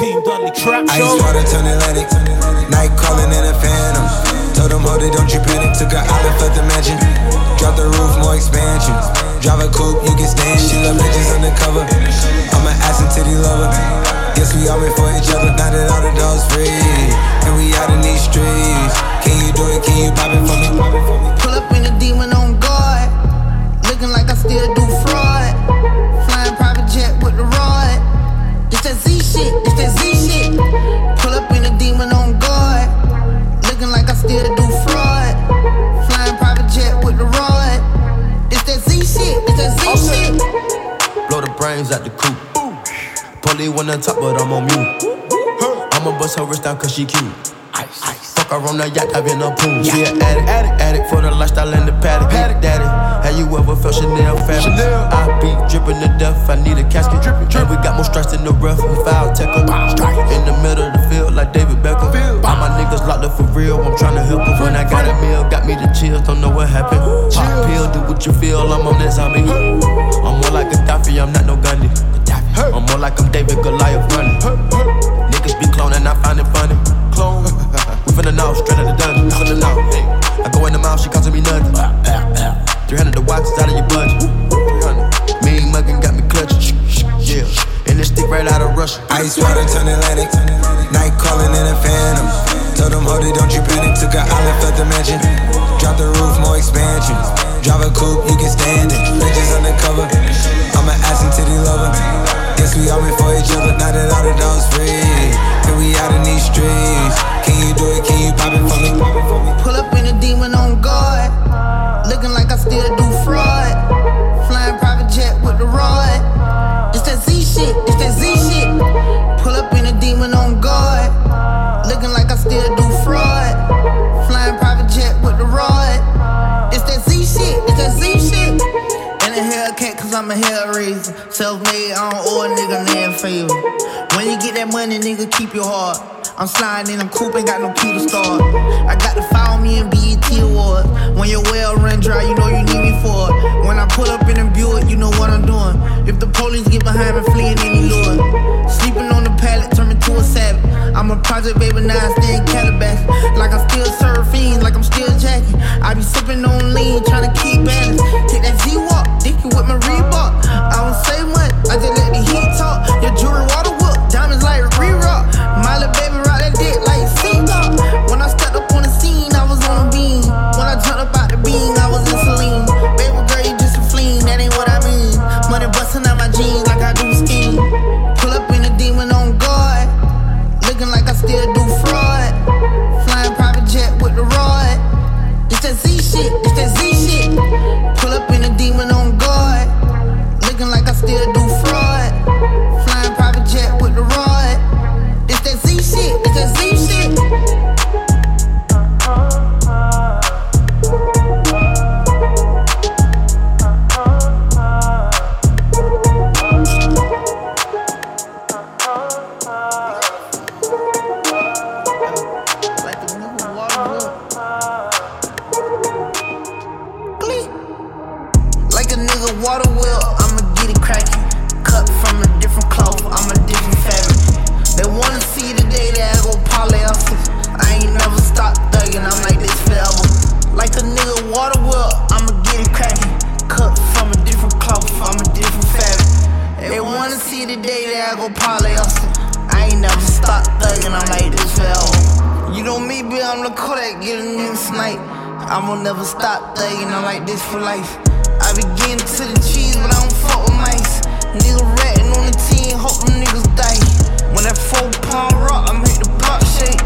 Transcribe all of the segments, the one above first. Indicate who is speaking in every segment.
Speaker 1: Team Dudley Trap Show.
Speaker 2: Ice water turn Atlantic. Night calling in a phantom. Told them, hold it, don't you panic. Took a island, left the mansion. Drop the roof, more expansion. Drive a coupe, you can stand. She love bitches undercover. I'm an ass and titty lover. Guess we all meant for each other. Now that all the dogs free. And we out in these streets. Can you do it? Can you pop it for me?
Speaker 3: Pull up in a demon on guard. Looking like I still do fraud. Flying private jet with the rod. It's that Z shit, it's that Z shit. Pull up in a demon on guard. Looking like I still do fraud. Flying private jet with the rod. It's that Z shit, it's that Z shit.
Speaker 4: Blow the brains out the coop. Polly wanna top, but I'm on mute. I'ma bust her wrist down cause she cute. Fuck her on the yacht, I've in a pool. She an addict, addict, addict for the lifestyle and the paddock. Paddock, daddy. Have you ever felt Chanel fabric? I be dripping to death, I need a casket. Drippin', drippin'. We got more strikes than the rough, we foul tackle. In the middle of the field, like David Beckham. All my niggas locked up for real, I'm tryna help them. When I got a meal, got me the chills, don't know what happened. Pop pill, do what you feel, I'm on that zombie. I'm more like a Gaddafi, I'm not no Gandhi. I'm more like I'm David Goliath running. Niggas be cloning, I find it funny. Clone. we finna know, straight out the dungeon. We finna. Hey. I go in the mouth, she costing me nothing. Uh, uh, uh. 300 the watch is out of your budget. 300. Mean muggin' got me clutching. Yeah. And this stick right out of Russia.
Speaker 2: Ice water turn Atlantic. Night calling in a phantom. Told them, hold it, don't you panic. Took a island, left the mansion. Drop the roof, more expansion. Drive a coupe, you can stand it. Bitches undercover. I'm an ass and titty lover. Guess we all meant for each other. Now that all the dogs free. We out in these streets. Can you do it? Can you pop it for me?
Speaker 3: Pull up in a demon on guard. Looking like I still do fraud. Flying private jet with the rod. It's that Z shit, it's that Z shit. Pull up in a demon on guard. Looking like I still do fraud. Flying private jet with the rod. It's that Z shit, it's that Z shit. And a Hellcat, cause I'm a hell raiser. Self made, I don't owe a nigga land favor. When you get that money, nigga, keep your heart. I'm sliding in, I'm coop, ain't got no key to start. I got to follow me in BET Awards. When your well run dry, you know you need me for it. When I pull up in a Buick, you know what I'm doing. If the police get behind me, fleeing any lure. Sleeping on the pallet, turn me to a savage. I'm a project baby, now I stay in Calabash. Like I'm still surfing, like I'm still jacking. I be sipping on lean, trying to keep balance. Take that Z-Walk, dicky with my Reebok. I don't say much, I just let the heat talk. Your jewelry water whoop, diamonds like re-rock. My little baby water wheel, I'ma get it cracking. Cut from a different cloth, I'm a different fabric. They wanna see the day that I go it. I ain't never stopped thugging, I'm like this forever. Like a nigga water wheel, I'ma get it cracking. Cut from a different cloth, I'm a different fabric. They wanna see the day that I go it. I ain't never stopped thugging, I'm like this forever. You know me, bitch, I'm the Kodak, get a nigga snipe. I'ma never stop thugging, I'm like this for life. I be getting to the cheese, but I don't fuck with mice. Nigga ratting on the team, hope them niggas die. When that four pound rock, I make the block shake.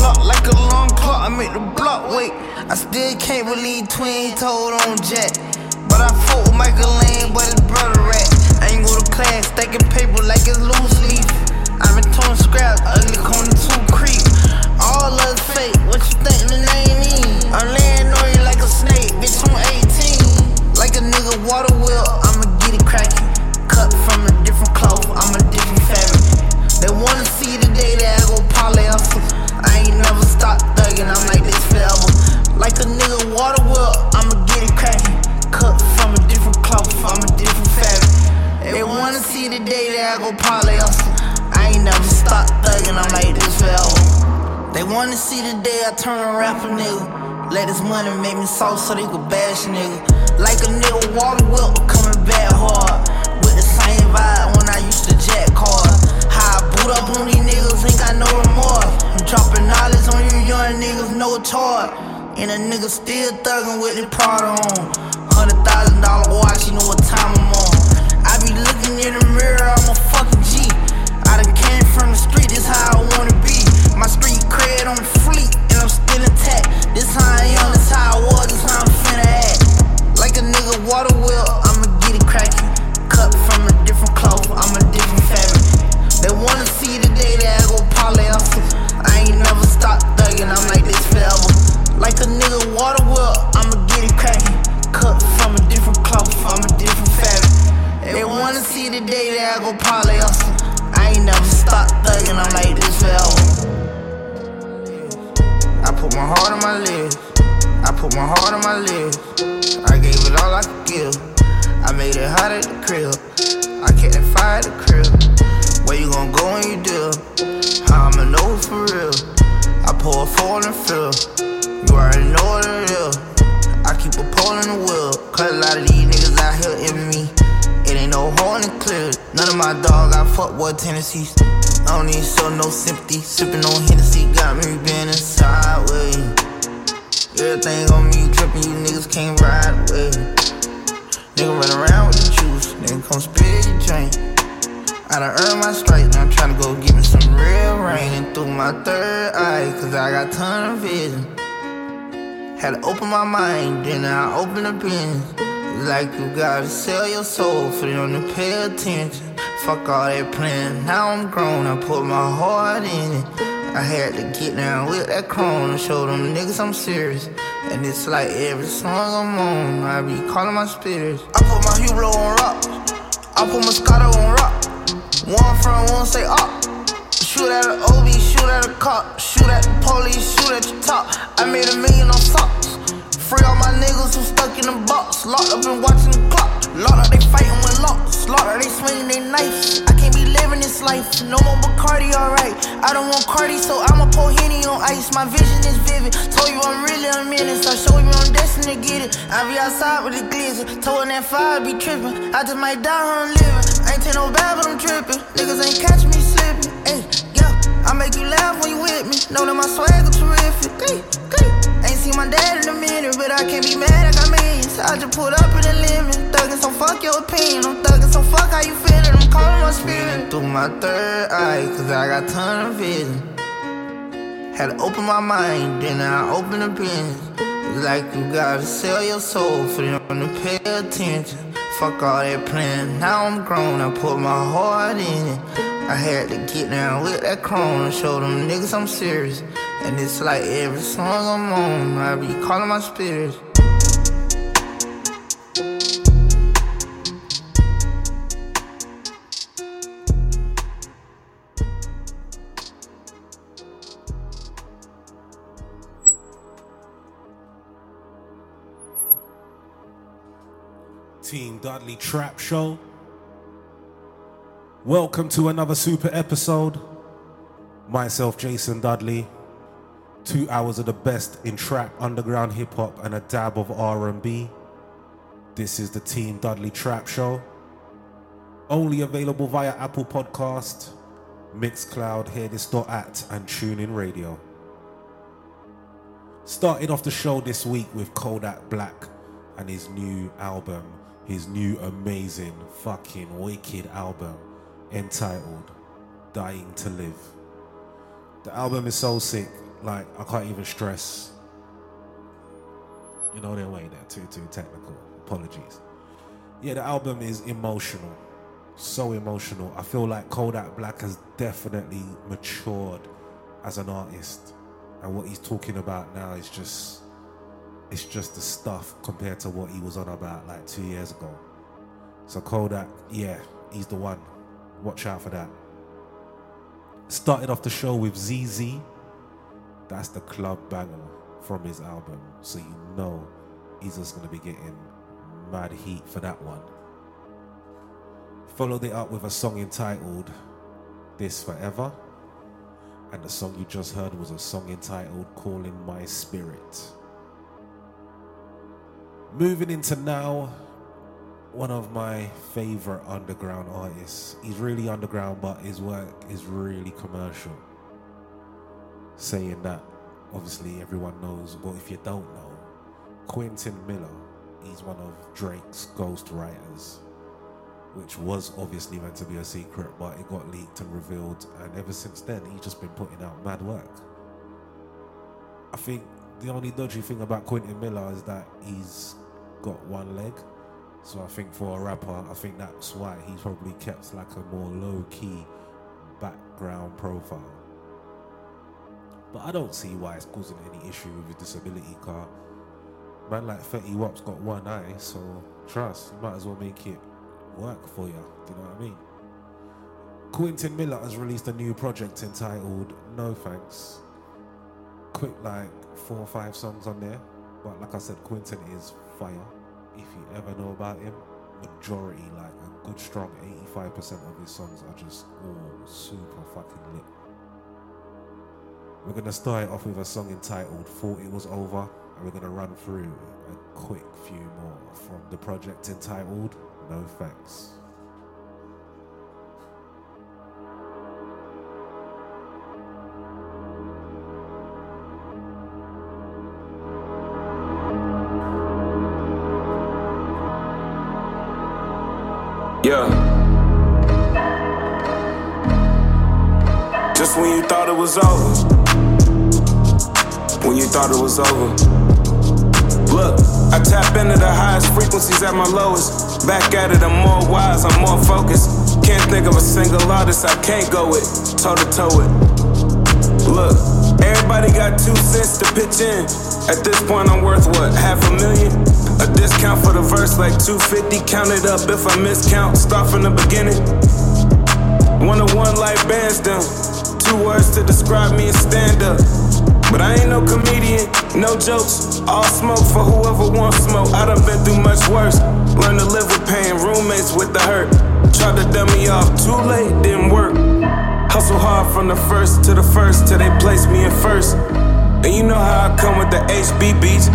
Speaker 3: Block like a long clock, I make the block wait. I still can't believe twin told on Jack. But I fuck with Michael Lane, but his brother rat. I ain't go to class, stacking paper like it's loose leaf. I been torn scraps, ugly corner two creep. All us fake, what you think the name mean? I'm laying on you like a snake, bitch, I'm 18. Like a nigga water wheel, I'ma get it cracking. Cut from a different cloth, I'm a different fabric. They wanna see the day that I go off it. I ain't never stopped thugging, I'm like this forever. Like a nigga water wheel, I'ma get it cracking. Cut from a different cloth, I'm a different fabric. They wanna see the day that I go parlay off. I ain't never stop thugging, I'm like this forever. They wanna see the day I turn a rapper, nigga. Let this money make me soft so they could bash, nigga. Like a nigga water whip coming back hard. With the same vibe when I used to jack cars. How I boot up on these niggas, ain't got no remorse. I'm dropping knowledge on you young niggas, no toy. And a nigga still thuggin' with the Prada on. Hundred thousand dollar watch, you know what time I'm on. I be looking in the mirror, I'm a fucking G. I done came from the street, this how I wanna be. My street cred on fleet, and I'm still intact. This how I am, this how I was, this how I'm finna act. Like a nigga water wheel, I'ma get it crackin'. Cut from a different cloth, I'm a different fabric. They wanna see the day that I go parlay I ain't never stop thuggin', I'm like this forever. Like a nigga water wheel, I'ma get it crackin'. Cut from a different cloth, I'm a different fabric. They wanna see the day that I go parlay I ain't never stop thuggin', I'm like this forever. I put my heart on my lips. I put my heart on my lips. I gave it all I could give. I made it hot at the crib. I kept that fire at the crib. Where you gon' go when you do? How I'ma know for real? I pour a four and fill. You already know what it is. I keep a pole in the wheel. Cause a lot of these niggas out here envy me. It ain't no in the clear. None of my dog got fuck boy tendencies. I don't need show no sympathy. Sippin' on Hennessy got me bending sideways. Everything on me drippin', you niggas can't ride with. Nigga run around with the juice, nigga come spit your drink. I done earned my stripes, now I'm tryna go get me some real rain. And through my third eye, cause I got ton of vision. Had to open my mind, then I open the business. Like you gotta sell your soul for them to pay attention. Fuck all that plan, now I'm grown, I put my heart in it. I had to get down with that chrome and show them niggas I'm serious. And it's like every song I'm on, I be calling my spirits. I put my Hublot on rock, I put Moscato on rock. One front, one say up. Shoot at an OB, shoot at a cop, shoot at the police, shoot at your top. I made a million on socks. Free all my niggas who stuck in the box, locked up and watching the clock. Locked up, they fighting with locks. Locked up, they swinging their knives. I can't be living this life. No more Bacardi, alright. I don't want Cardi, so I'ma pour Henny on ice. My vision is vivid. Told you I'm really a menace. I show you I'm destined to get it. I be outside with the glizzy. Told that fire be tripping. I just might die on living. I ain't take no bad, but I'm tripping. Niggas ain't catch me slipping. Hey, yeah. I make you laugh when you with me. Know that my swag is terrific. Hey, hey. Seen my dad in a minute, but I can't be mad. I got millions. I just put up in the limit. Thuggin', so fuck your opinion. I'm thuggin', so fuck how you feelin'. I'm calling my spirit through my third eye, cause I got ton of vision. Had to open my mind, then I open the business. Like you gotta sell your soul for them to pay attention. Fuck all that plan, now I'm grown, I put my heart in it. I had to get down with that chrome and show them niggas I'm serious. And it's like every song I'm on, I be calling my spirits.
Speaker 1: Team Dudley Trap Show. Welcome to another super episode. Myself, Jason Dudley. Two hours of the best in trap, underground hip hop, and a dab of R&B. This is the Team Dudley Trap Show. Only available via Apple Podcast, Mixcloud, Hear This at, and TuneIn Radio. Started off the show this week with Kodak Black and his new album, his new amazing, fucking wicked album entitled Dying to Live. The album is so sick, like, I can't even stress. You know, they're way there, too, too technical. Apologies. Yeah, the album is emotional. So emotional. I feel like Kodak Black has definitely matured as an artist. And what he's talking about now is just it's just the stuff compared to what he was on about like two years ago. So Kodak, yeah, he's the one. Watch out for that. Started off the show with ZEZE. That's the club banger from his album. So you know he's just gonna be getting mad heat for that one. Followed it up with a song entitled this forever. And the song you just heard was a song entitled Calling My Spirit. Moving into now, one of my favorite underground artists. He's really underground, but his work is really commercial. Saying that, obviously, everyone knows, but if you don't know, Quentin Miller, he's one of Drake's ghostwriters, which was obviously meant to be a secret, but it got leaked and revealed, and ever since then, he's just been putting out mad work. I think the only dodgy thing about Quentin Miller is that he's got one leg so I think for a rapper, I think that's why he's probably kept like a more low key background profile. But I don't see why it's causing any issue with his disability car. Man like Fetty Wap's got one eye, so trust, you might as well make it work for you. Do you know what I mean? Quentin Miller has released a new project entitled No Thanks. Quick like four or five songs on there. But like I said, Quentin is fire if you ever know about him, majority, like a good strong 85% of his songs are just all super fucking lit. We're gonna start off with a song entitled Thought It Was Over, and we're gonna run through a quick few more from the project entitled No Thanks.
Speaker 5: Yeah. Just when you thought it was over. You thought it was over. Look, I tap into the highest frequencies at my lowest. Back at it, I'm more wise, I'm more focused. Can't think of a single artist I can't go with, toe to toe with. Look, everybody got two cents to pitch in. At this point, I'm worth what, half a million? A discount for the verse like 250. Count it up if I miscount. Start from the beginning. One on one like bands them. Two words to describe me and stand up. But I ain't no comedian, no jokes. All smoke for whoever wants smoke. I done been through much worse. Learn to live with pain, roommates with the hurt. Tried to dumb me off, too late, didn't work. Hustle hard from the first to the first till they place me in first. And you know how I come with the HB beats.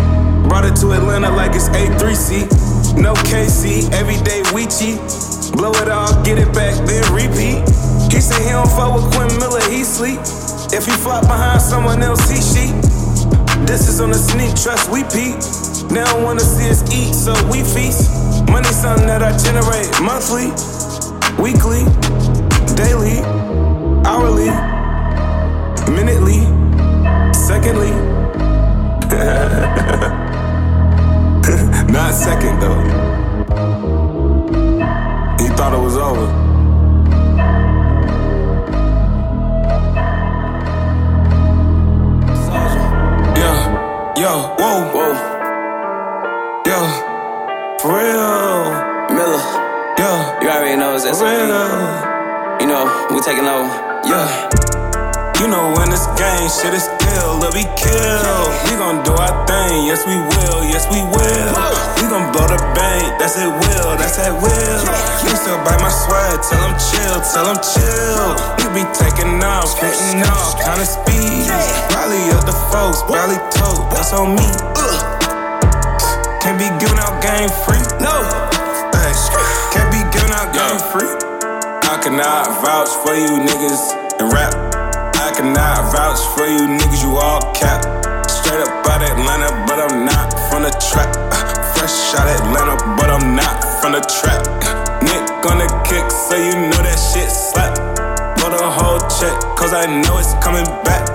Speaker 5: Brought it to Atlanta like it's A3C. No KC, everyday Weechi. Blow it all, get it back, then repeat. He said he don't fuck with Quinn Miller, he sleep. If he flop behind someone else, he sheep. This is on the sneak, trust we peep. They don't wanna see us eat, so we feast. Money something that I generate monthly, weekly, daily, hourly, minutely, secondly. Not second though. He thought it was over. Yo, whoa, whoa. Yo, for real.
Speaker 6: Miller,
Speaker 5: Yeah,
Speaker 6: you already know it's SOP.
Speaker 5: real.
Speaker 6: You know, we taking over.
Speaker 5: Yeah. You know when this game shit is kill, let me kill. We gon' do our thing, yes we will, yes we will. We gon' blow the bank, that's it will, that's that will. You still bite my swag, tell them chill, tell them chill. We be taking off, hitting off, kinda speed. Rally up the folks, rally tote, that's on me. Can't be giving out game free, no. Can't be giving out game free. I cannot vouch for you niggas and rap. I cannot vouch for you niggas, you all cap. Straight up out Atlanta, but I'm not from the trap. Uh, Fresh out Atlanta, but I'm not from the trap. Nick on the kick, so you know that shit slap. Blow the whole check, cause I know it's coming back.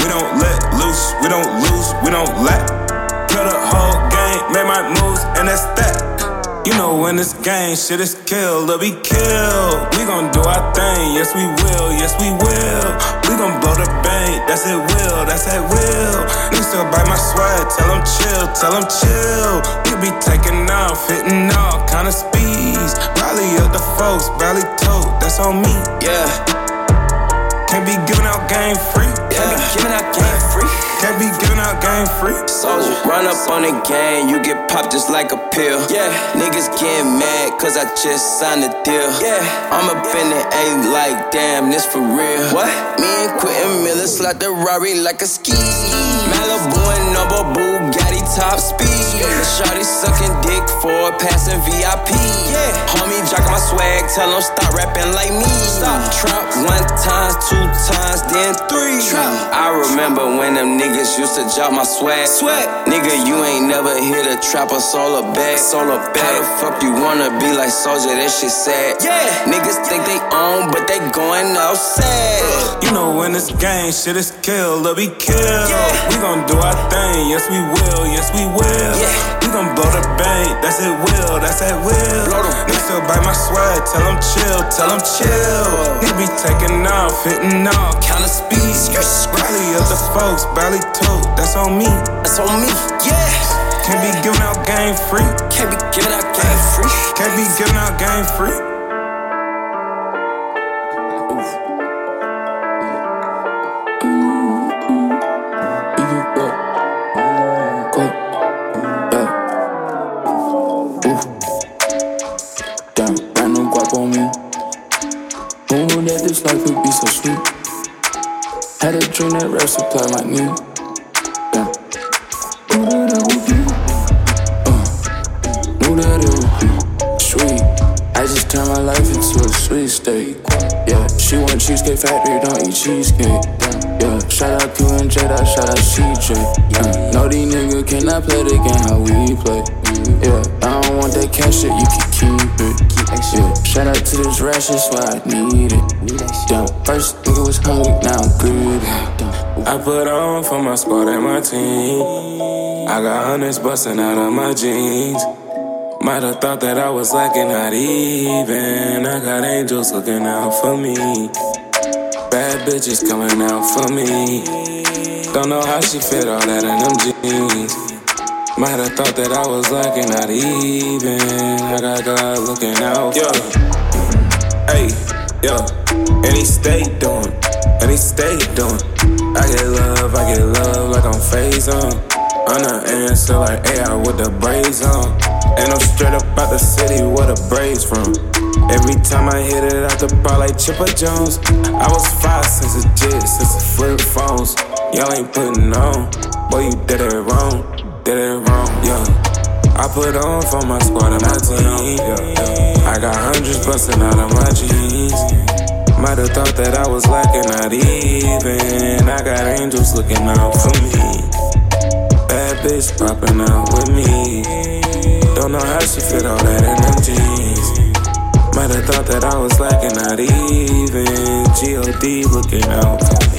Speaker 5: We don't let loose, we don't lose, we don't lack. Kill the whole game, made my moves, and that's that. You know when this game shit is killed, it'll be killed. We gon' do our thing, yes we will, yes we will. We gon' blow the bank, that's it will, that's it will. Niggas still bite my swag, tell them chill, tell them chill. We be taking off, hitting all kind of speeds. Rally up the folks, rally tote, that's on me.
Speaker 6: Yeah,
Speaker 5: Can't be giving out game free.
Speaker 6: yeah. Giving out game free.
Speaker 5: Can't be giving out game free.
Speaker 6: Soulja, run up on the gang, you get popped just like a pill. Yeah, niggas get mad cause I just signed a deal. Yeah, I'm up in the A like, damn, this for real. What? Me and Quentin Miller slide the Rari like a ski. Malibu and Noble Bugatti top speed. Shorty sucking dick for passing VIP. Yeah, homie jocking my swag, tell him stop rapping like me. Stop. Trap one time, two times, then three. Trap. I remember when them niggas used to drop my swag. Sweat. Nigga, you ain't never hit a trap or solar bag. Solar bag. How the fuck you wanna be like soldier? That shit sad. Yeah. Niggas think they own, but they going outside.
Speaker 5: You know when this game shit is kill or be killed.
Speaker 6: Yeah.
Speaker 5: We gon' do our thing, yes we will, yes we will.
Speaker 6: Yeah.
Speaker 5: We gon' blow the bank, that's it will, that's that will. Niggas still bite my swag, tell them chill, tell them chill. Niggas be taking off, hitting off,
Speaker 6: Counter speed. Skirt, skirt.
Speaker 5: Rally of the folks, barely tote, that's on me.
Speaker 6: That's on me. Yeah.
Speaker 5: Can't be giving out game free.
Speaker 6: Can't be giving out game free.
Speaker 5: Can't be giving out game free.
Speaker 7: Life could be so sweet? Had a dream that rap supply me. Damn. Knew that it would be. Uh, knew that it would be sweet. I just turned my life into a sweet state. Yeah, she want cheesecake factory, don't eat cheesecake. Yeah, shout out Q and J, that shout out CJ. Yeah, know these niggas cannot play the game how we play. Yeah, I don't want that cash shit, you can keep it. Yeah, shout out to this rash, that's why I need it. Yeah, first nigga was hungry, now I'm greedy.
Speaker 5: I put on for my squad and my team. I got hundreds busting out of my jeans. Might have thought that I was lacking, not even. I got angels looking out for me. Bad bitches coming out for me. Don't know how she fit all that in them jeans. Might have thought that I was lacking, not even. I got God looking out me. Hey, yo, and he stayed doing, and he stayed doing. I get love, I get love like I'm phase on. I'm the answer like AI with the braids on. And I'm straight up out the city where the braids from. Every time I hit it out the bar like Chipper Jones. I was five since a jit, since the flip phones. Y'all ain't putting on, boy, you did it wrong, did it wrong, yeah. I put on for my squad and my team. Yeah. I got hundreds busting out of my jeans. Might have thought that I was lacking, not even. I got angels looking out for me. Bad bitch popping out with me. Don't know how she fit all that in them jeans. Might have thought that I was lacking, not even. G.O.D. looking out for me.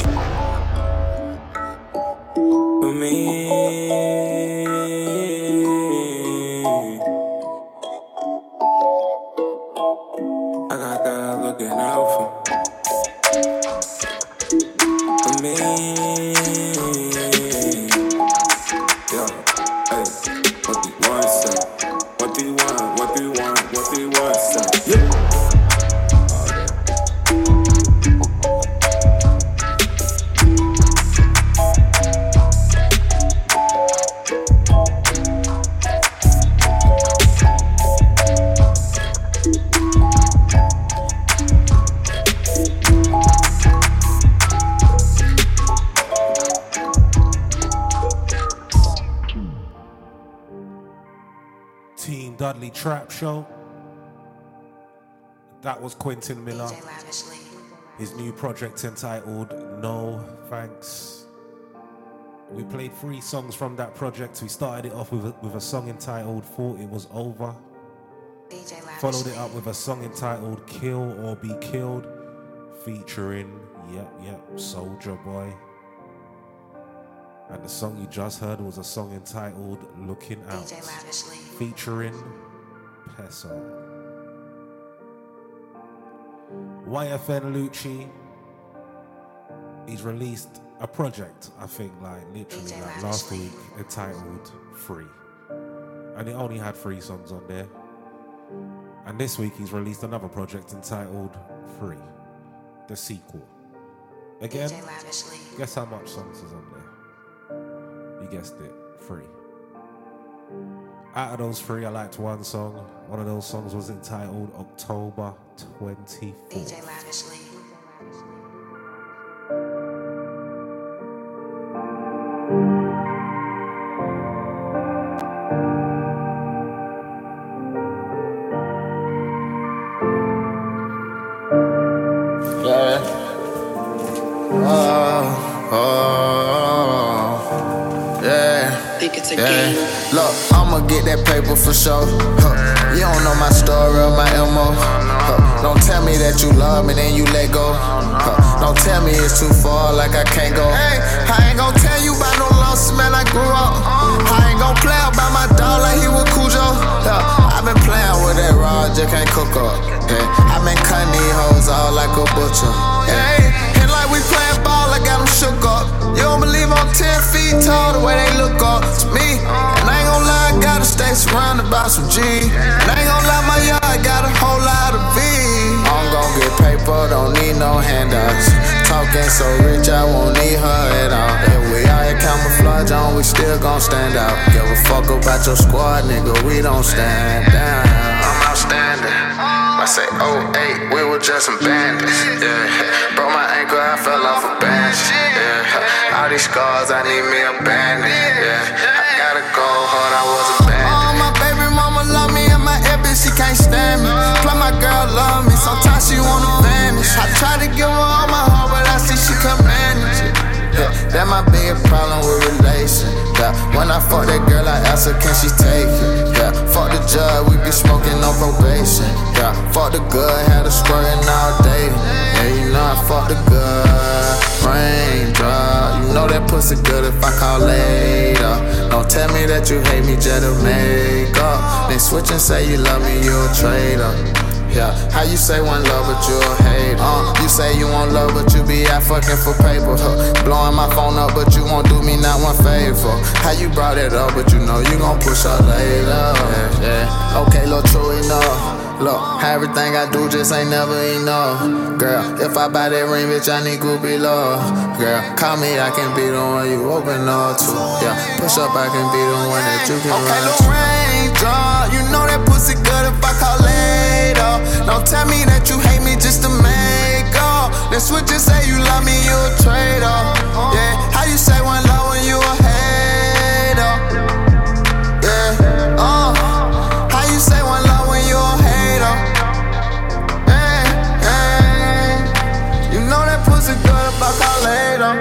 Speaker 1: Trap Show. That was Quentin Miller. His new project entitled No Thanks. We played three songs from that project. We started it off with a, with a song entitled Thought It Was Over. Followed it up with a song entitled Kill or Be Killed, featuring, yep, yep, Soulja Boy. And the song you just heard was a song entitled Looking Out, featuring Peso. YFN Lucci, he's released a project, I think, like literally like last week, entitled Free. And it only had three songs on there. And this week he's released another project entitled Free, the sequel. Again, guess how much songs is on there? You guessed it, three. Out of those three, I liked one song. One of those songs was entitled October 24th. DJ Lavishly.
Speaker 8: That paper for sure. Huh. You don't know my story or my MO. Huh. Don't tell me that you love me, then you let go. Huh. Don't tell me it's too far, like I can't go. Hey, I ain't gon' tell you about no lost man, I grew up. I ain't gon' play about my dog like he was Cujo. Yeah. i been playing with that rod, just can't cook up. Yeah. i been cutting these hoes all like a butcher. Yeah. And like we playing ball, I got them shook up. You don't believe I'm 10 feet tall, the way they look up. It's me. And I ain't gon' lie I gotta stay surrounded by some G. And I ain't gon' lie, my yard got a whole lot of V. I'm gon' get paper, don't need no handouts. Talking so rich, I won't need her at all. If we out here camouflage on, we still gon' stand out. Give a fuck about your squad, nigga, we don't stand down. I'm outstanding. Say 08, we were just some bandits. Yeah, broke my ankle, I fell off a bench. Yeah, all these scars, I need me a bandit. Yeah I gotta go hard, I was a bandit. Oh, my baby mama love me and my ex bitch, she can't stand me. Plus my girl love me, sometimes she wanna vanish. I try to give her all my heart, but I see she can't manage it. Yeah, that my biggest problem with relation. Yeah, when I fuck that girl, I ask her, can she take it? Judge, we be smoking on probation. Yeah, fuck the good, had a squirting all day. Yeah, you know I fuck the good. Raindrop, you know that pussy good if I call later. Don't tell me that you hate me just to make up. Then switch and say you love me, you a traitor. Yeah, how you say one love but you a hater? Uh, you say you want love but you be out fucking for paper. Huh? Blowing my phone up but you won't do me not one favor. How you brought it up but you know you gon' push up later. Yeah, yeah. Okay, look, true enough. Look, everything I do just ain't never enough. Girl, if I buy that ring, bitch, I need groupie love. Girl, call me, I can be the one you open up to. Yeah, push up, I can be the one that you can okay, run to. Raindrop, you know that pussy good if I call later. Don't tell me that you hate me just to make up. Then switch and say you love me, you a traitor. Yeah, how you say one love when you a hater? Yeah, uh, how you say one love when you a hater? Hey, hey, you know that pussy good if I call later.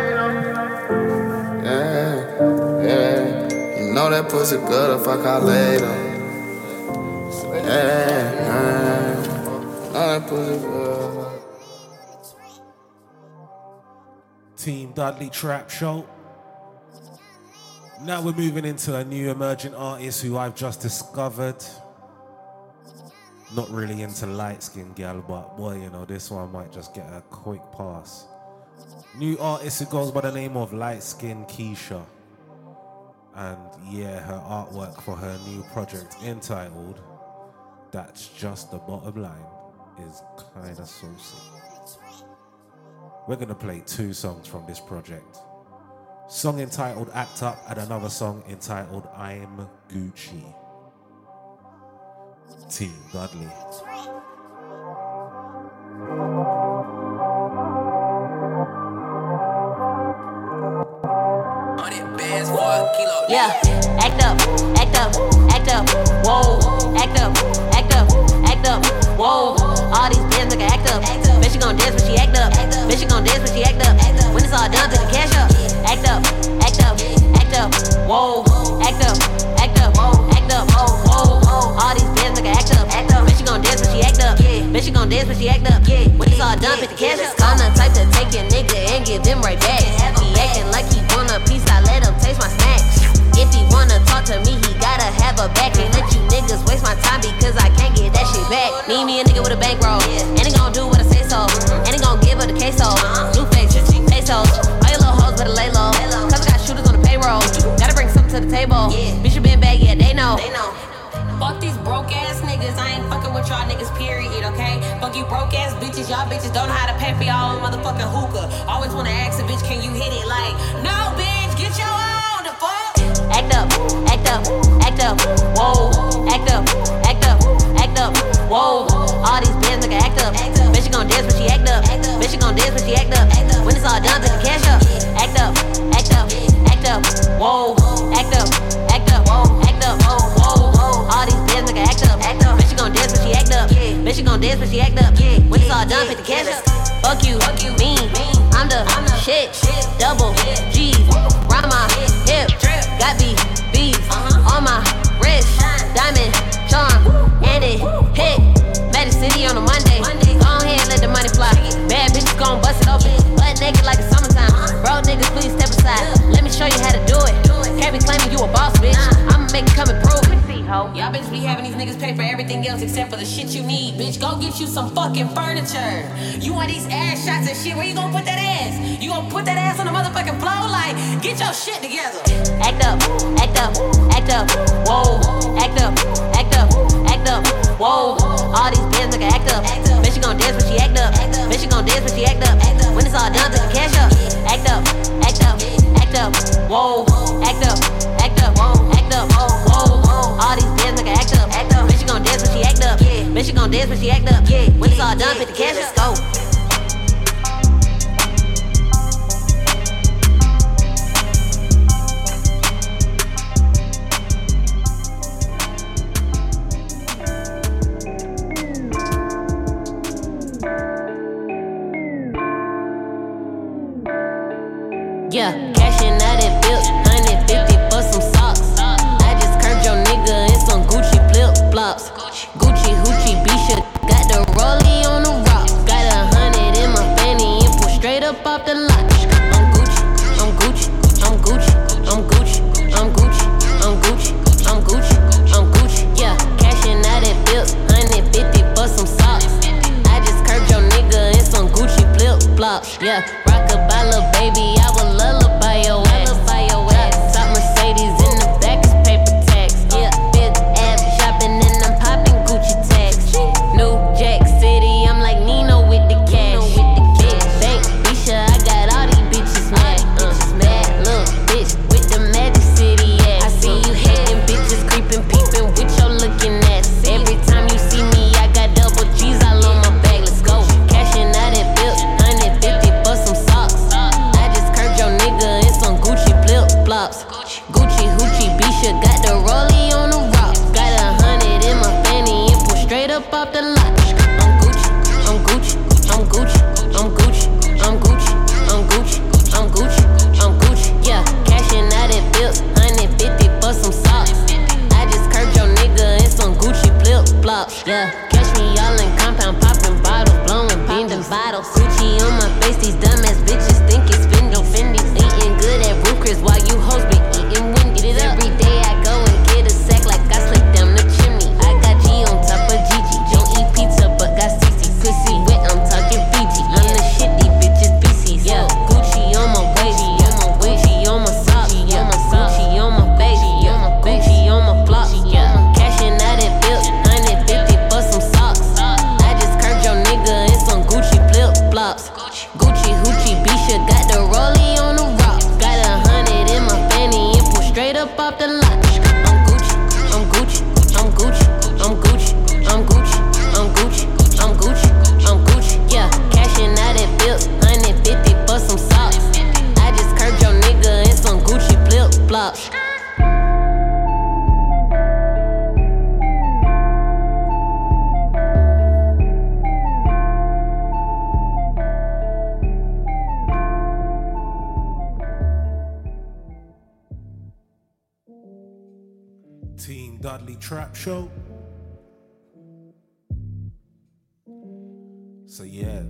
Speaker 8: Yeah, yeah, you know that pussy good if I call later. Eh, eh.
Speaker 1: Team Dudley Trap Show. Now we're moving into a new emerging artist who I've just discovered. Not really into light skinned gal, but boy, you know, this one might just get a quick pass. New artist who goes by the name of Light Skin Keisha. And yeah, her artwork for her new project entitled That's Just the Bottom Line is kinda saucy. We're gonna play two songs from this project. Song entitled Act Up and another song entitled I'm Gucci. Team Dudley.
Speaker 9: Yeah, act up, gon' dance when she act up. Bitch, she gon' dance when she act up. When it's all done, put the cash up. Act up, act up, act up, whoa, act up, act up, act up, whoa, whoa. All these bands make her act up. Bitch, she gon' dance when she act up. Bitch, she gon' dance when she act up. When it's all done, put the cash up. I'm the type to take a nigga and give them right back. He acting like he want a piece, I let him taste my snack. If he wanna talk to me, he gotta have a back. Can't let you niggas waste my time because I can't get that shit back. Need me a nigga with a bankroll, and he gon' do what I say so. And he gon' give her the queso. New face, pesos. All your little hoes better lay low. Cause I got shooters on the payroll. Gotta bring something to the table. Bitch, you been bad, yeah, they know. They know. Fuck these broke ass niggas, I ain't fucking with y'all niggas, period, okay? Fuck you broke ass bitches, y'all bitches don't know how to pay for y'all own motherfucking hookah. Always wanna ask a bitch, can you hit it? Like, no, bitch, get your own the fuck. act up, act up, whoa, act up, act up, act up, whoa. All these bands nigga act up. Bitch, she gon' dance when she act up. Bitch, she gon' dance when she act up. When it's all done, put the cash up. Act up, act up, act up, whoa, act up, act up, act up, whoa. All these bands nigga act up. Bitch, she gon' dance when she act up. Bitch, she gon' dance when she act up. When it's all done, put the cash up. Fuck you, fuck you, me, I'm the shit. Double G's, my hip, got B, B's on my wrist, diamond charm, and it hit. Magic City on a Monday. Go ahead and let the money fly. Bad bitches gon' bust it open, butt naked like it's summertime. Bro, niggas, please step aside. Let me show you how to do it. Can't be claiming you a boss, bitch. I'ma make it come and prove. Y'all bitches be having these niggas pay for everything else except for the shit you need, bitch. Go get you some fucking furniture. You want these ass shots and shit? Where you gonna put that ass? You gonna put that ass on the motherfucking floor? Like, get your shit together. Act up, act up, act up, whoa. Act up, act up, act up, whoa. All these bands nigga act up. Bitch, she gon' dance when she act up. Bitch, she gon' dance when she act up. When it's all done, put the cash up. Act up, act up, act up, whoa. Act up, act up, act up, whoa. All these bands nigga act up. Act up. Bitch, she gon' dance when she act up. Bitch, she gon' dance when she act up. When it's all done, put the cash up. Go. Yeah, cashing out at Bill, up the lot. I'm Gucci, I'm Gucci, I'm Gucci, I'm Gucci, I'm Gucci, I'm Gucci, I'm Gucci, I'm Gucci. Yeah, cashing out at Bill, 150 for some socks. I just curved your nigga in some Gucci flip flops. Yeah, rock a baby,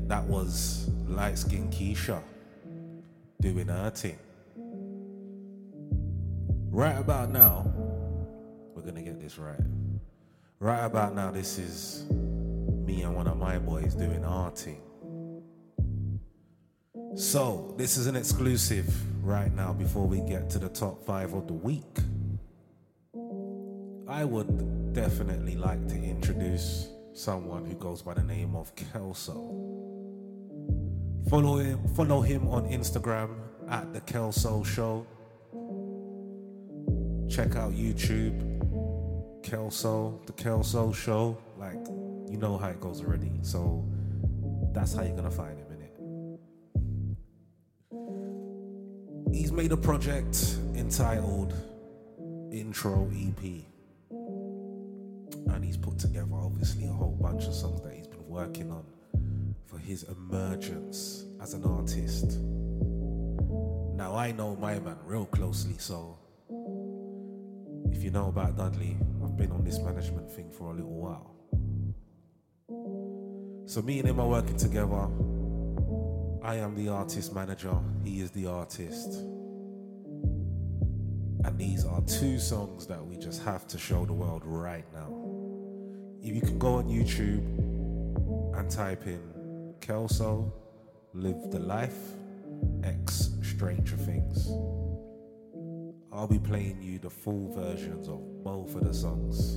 Speaker 1: that was light skin Keisha doing her thing. Right about now, we're gonna get this right. Right about now, this is me and one of my boys doing our thing. So, this is an exclusive right now before we get to the top five of the week. I would definitely like to introduce someone who goes by the name of Kelso. Follow him, follow him on Instagram at the Kelso Show. check out YouTube, Kelso, the Kelso Show. Like, you know how it goes already. So that's how you're gonna find him in it. He's made a project entitled Intro EP. And he's put together obviously a whole bunch of songs that he's been working on for his emergence as an artist. Now I know my man real closely, so if you know about Dudley, I've been on this management thing for a little while. So me and him are working together. I am the artist manager, he is the artist. And these are two songs that we just have to show the world right now. If you can go on YouTube and type in Kelso, Live the Life, X Stranger Things. I'll be playing you the full versions of both of the songs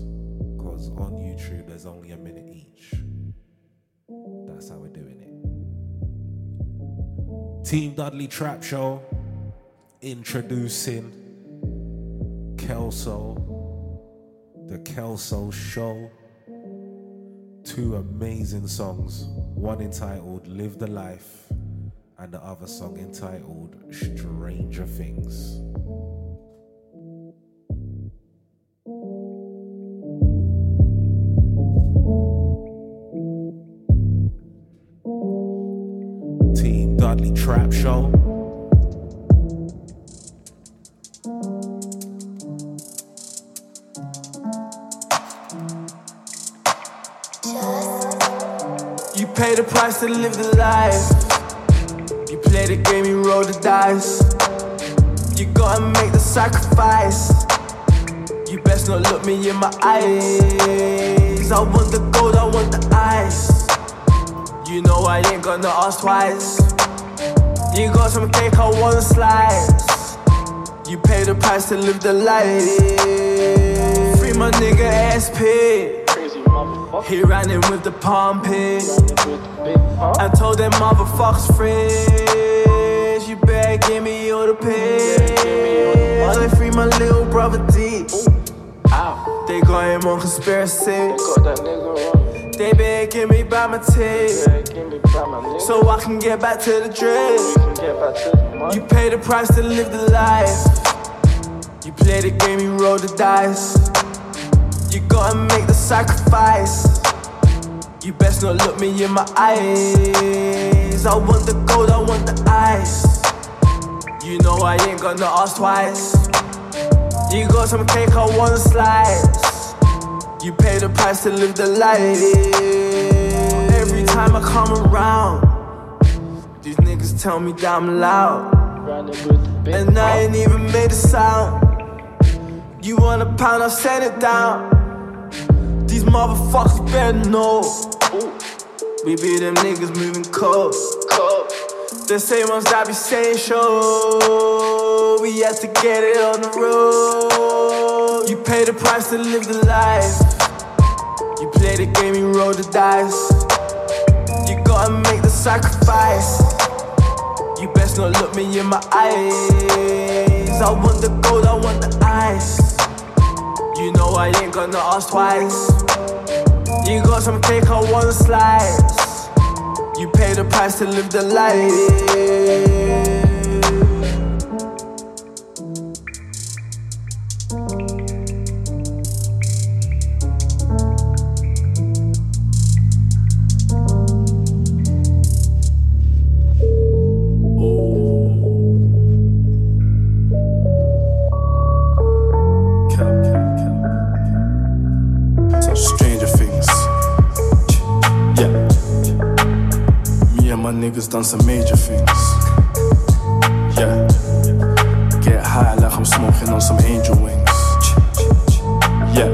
Speaker 1: because on YouTube there's only a minute each. That's how we're doing it. Team Dudley Trap Show introducing Kelso, the Kelso Show. Two amazing songs, one entitled Live the Life and the other song entitled Stranger Things. Team Dudley Trap Show.
Speaker 10: The price to live the life. You play the game, you roll the dice. You gotta make the sacrifice. You best not look me in my eyes. I want the gold, I want the ice. You know I ain't gonna ask twice. You got some cake, I wanna slice. You pay the price to live the life. Free my nigga SP. He ran in with the pumping. I told them motherfuckers fresh. You better give me all the pay. They free my little brother D. They got him on conspiracy. They better give me back my tape. So I can get back to the drip. You pay the price to live the life. You play the game, you roll the dice. You gotta make the sacrifice. You best not look me in my eyes. I want the gold, I want the ice. You know I ain't gonna ask twice. You got some cake, I wanna slice. You pay the price to live the life. Every time I come around, these niggas tell me that I'm loud. And I ain't even made a sound. You want a pound, I'll send it down. These motherfuckers better know. We be them niggas moving cold. The same ones that be saying show. We had to get it on the road. You pay the price to live the life. You play the game, you roll the dice. You gotta make the sacrifice. You best not look me in my eyes. I want the gold, I want the ice. You know I ain't gonna ask twice. You got some cake, I wanna slice. You pay the price to live the life.
Speaker 11: My niggas done some major things. Yeah. Get high like I'm smoking on some angel wings. Yeah.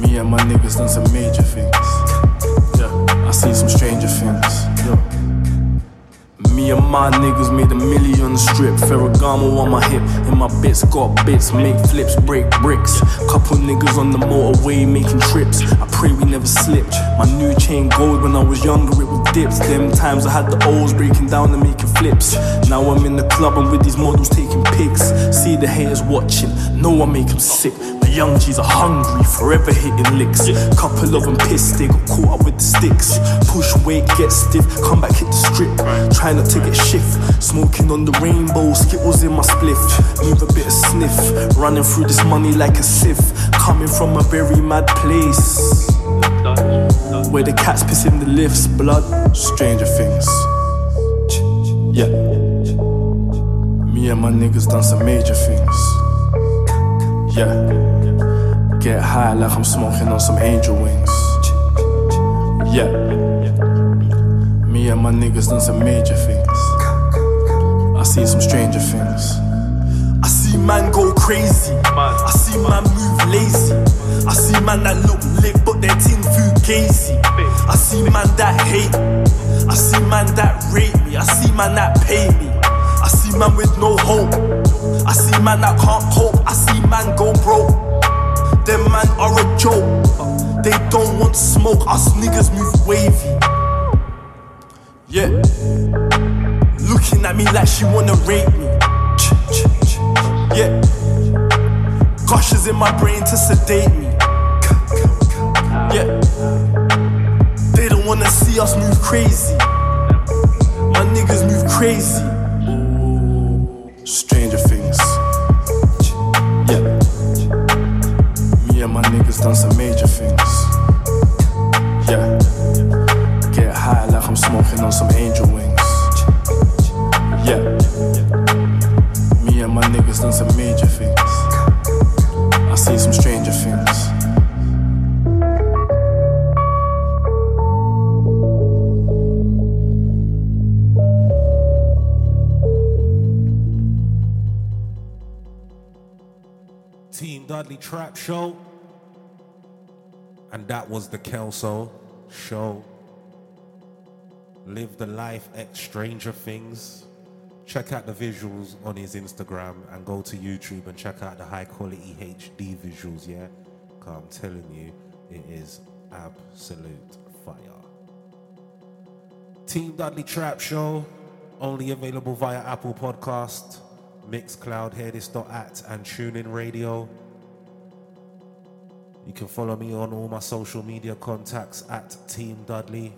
Speaker 11: Me and my niggas done some major things. Yeah. I seen some stranger things. Me and my niggas made a million on the strip. Ferragamo on my hip, and my bits got bits. Make flips, break bricks. Couple niggas on the motorway making trips. I pray we never slipped. My new chain gold when I was younger, it was dips. Them times I had the O's breaking down and making flips. Now I'm in the club and with these models taking pics. See the haters watching, know I make them sick. The young G's are hungry, forever hitting licks. Couple of them pissed, they got caught up with the sticks. Push weight, get stiff, come back, hit the strip. Try not to get shift. Smoking on the rainbow, skittles in my spliff. Move a bit of sniff, running through this money like a sieve. Coming from a very mad place. Where the cats piss in the lifts, blood. Stranger things. Yeah. Me and my niggas done some major things. Yeah. Get high like I'm smoking on some angel wings. Yeah. Me and my niggas done some major things. I see some stranger things. I see man go crazy. I see man move lazy. I see man that look lit but their food gazy. I see man that hate. I see man that rate me. I see man that pay me. I see man with no hope. I see man that can't cope. I see man go broke. Them man are a joke. They don't want smoke. Us niggas move wavy. Yeah. Looking at me like she wanna rape me. Yeah. Gushes in my brain to sedate me. Yeah. They don't wanna see us move crazy. My niggas move crazy. On some angel wings. Yeah. Me and my niggas done some major things. I see some stranger things.
Speaker 1: Team Dudley Trap Show. And that was the Kelso show. Live the life at Stranger Things. Check out the visuals on his Instagram and go to YouTube and check out the high quality HD visuals, yeah? Cause I'm telling you, it is absolute fire. Team Dudley Trap Show, only available via Apple Podcast, Mixcloud, Hearthis.at and TuneIn Radio. You can follow me on all my social media contacts at Team Dudley.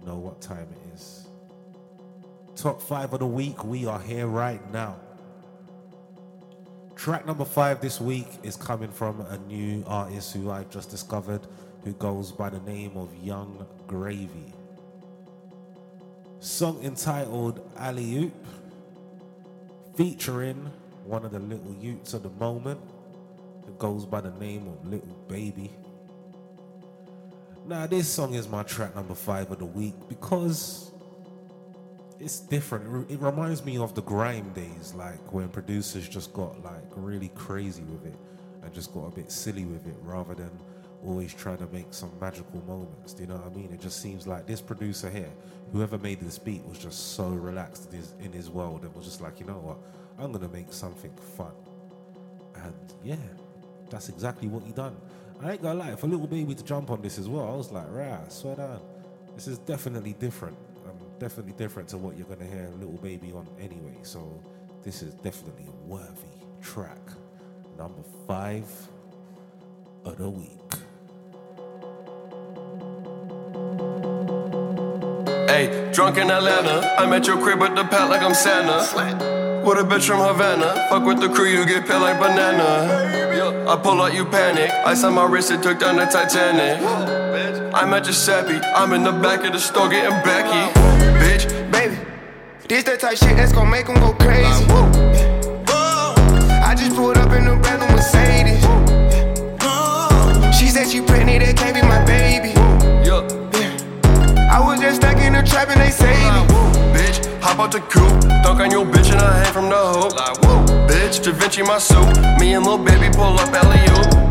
Speaker 1: You know what time it is. Top five of the week, we are here right now. Track number five this week is coming from a new artist who I've just discovered who goes by the name of Yung Gravy. Song entitled Alley Oop, featuring one of the little utes of the moment who goes by the name of Little Baby. Now, this song is my track number five of the week because it's different. It reminds me of the grime days, like when producers just got like really crazy with it and just got a bit silly with it rather than always trying to make some magical moments. Do you know what I mean? It just seems like this producer here, whoever made this beat, was just so relaxed in his, in his world and was just like, you know what? I'm gonna make something fun. And yeah, that's exactly what he done. I ain't gonna lie, for little baby to jump on this as well, I was like, right, swear down. This is definitely different. Um, definitely different to what you're gonna hear little baby on anyway. So this is definitely a worthy track. Number five of the week.
Speaker 12: Hey, drunk in Atlanta. I'm at your crib with the pat like I'm Santa. With a bitch from Havana. Fuck with the crew, you get peeled like banana. I pull out, you panic. Ice on my wrist, it took down the Titanic. I'm at Giuseppe. I'm in the back of the store getting backy. Bitch,
Speaker 13: Baby, this that type shit that's gon' make them go crazy. I just pulled up in the brand new Mercedes. She said she pregnant, that can't be my baby. I was just stuck in the trap and they saved me.
Speaker 12: Hop out the coupe, dunk on your bitch and I hang from the hoop. Like, woo. Bitch, Da Vinci my suit. Me and Lil Baby pull up alley oop.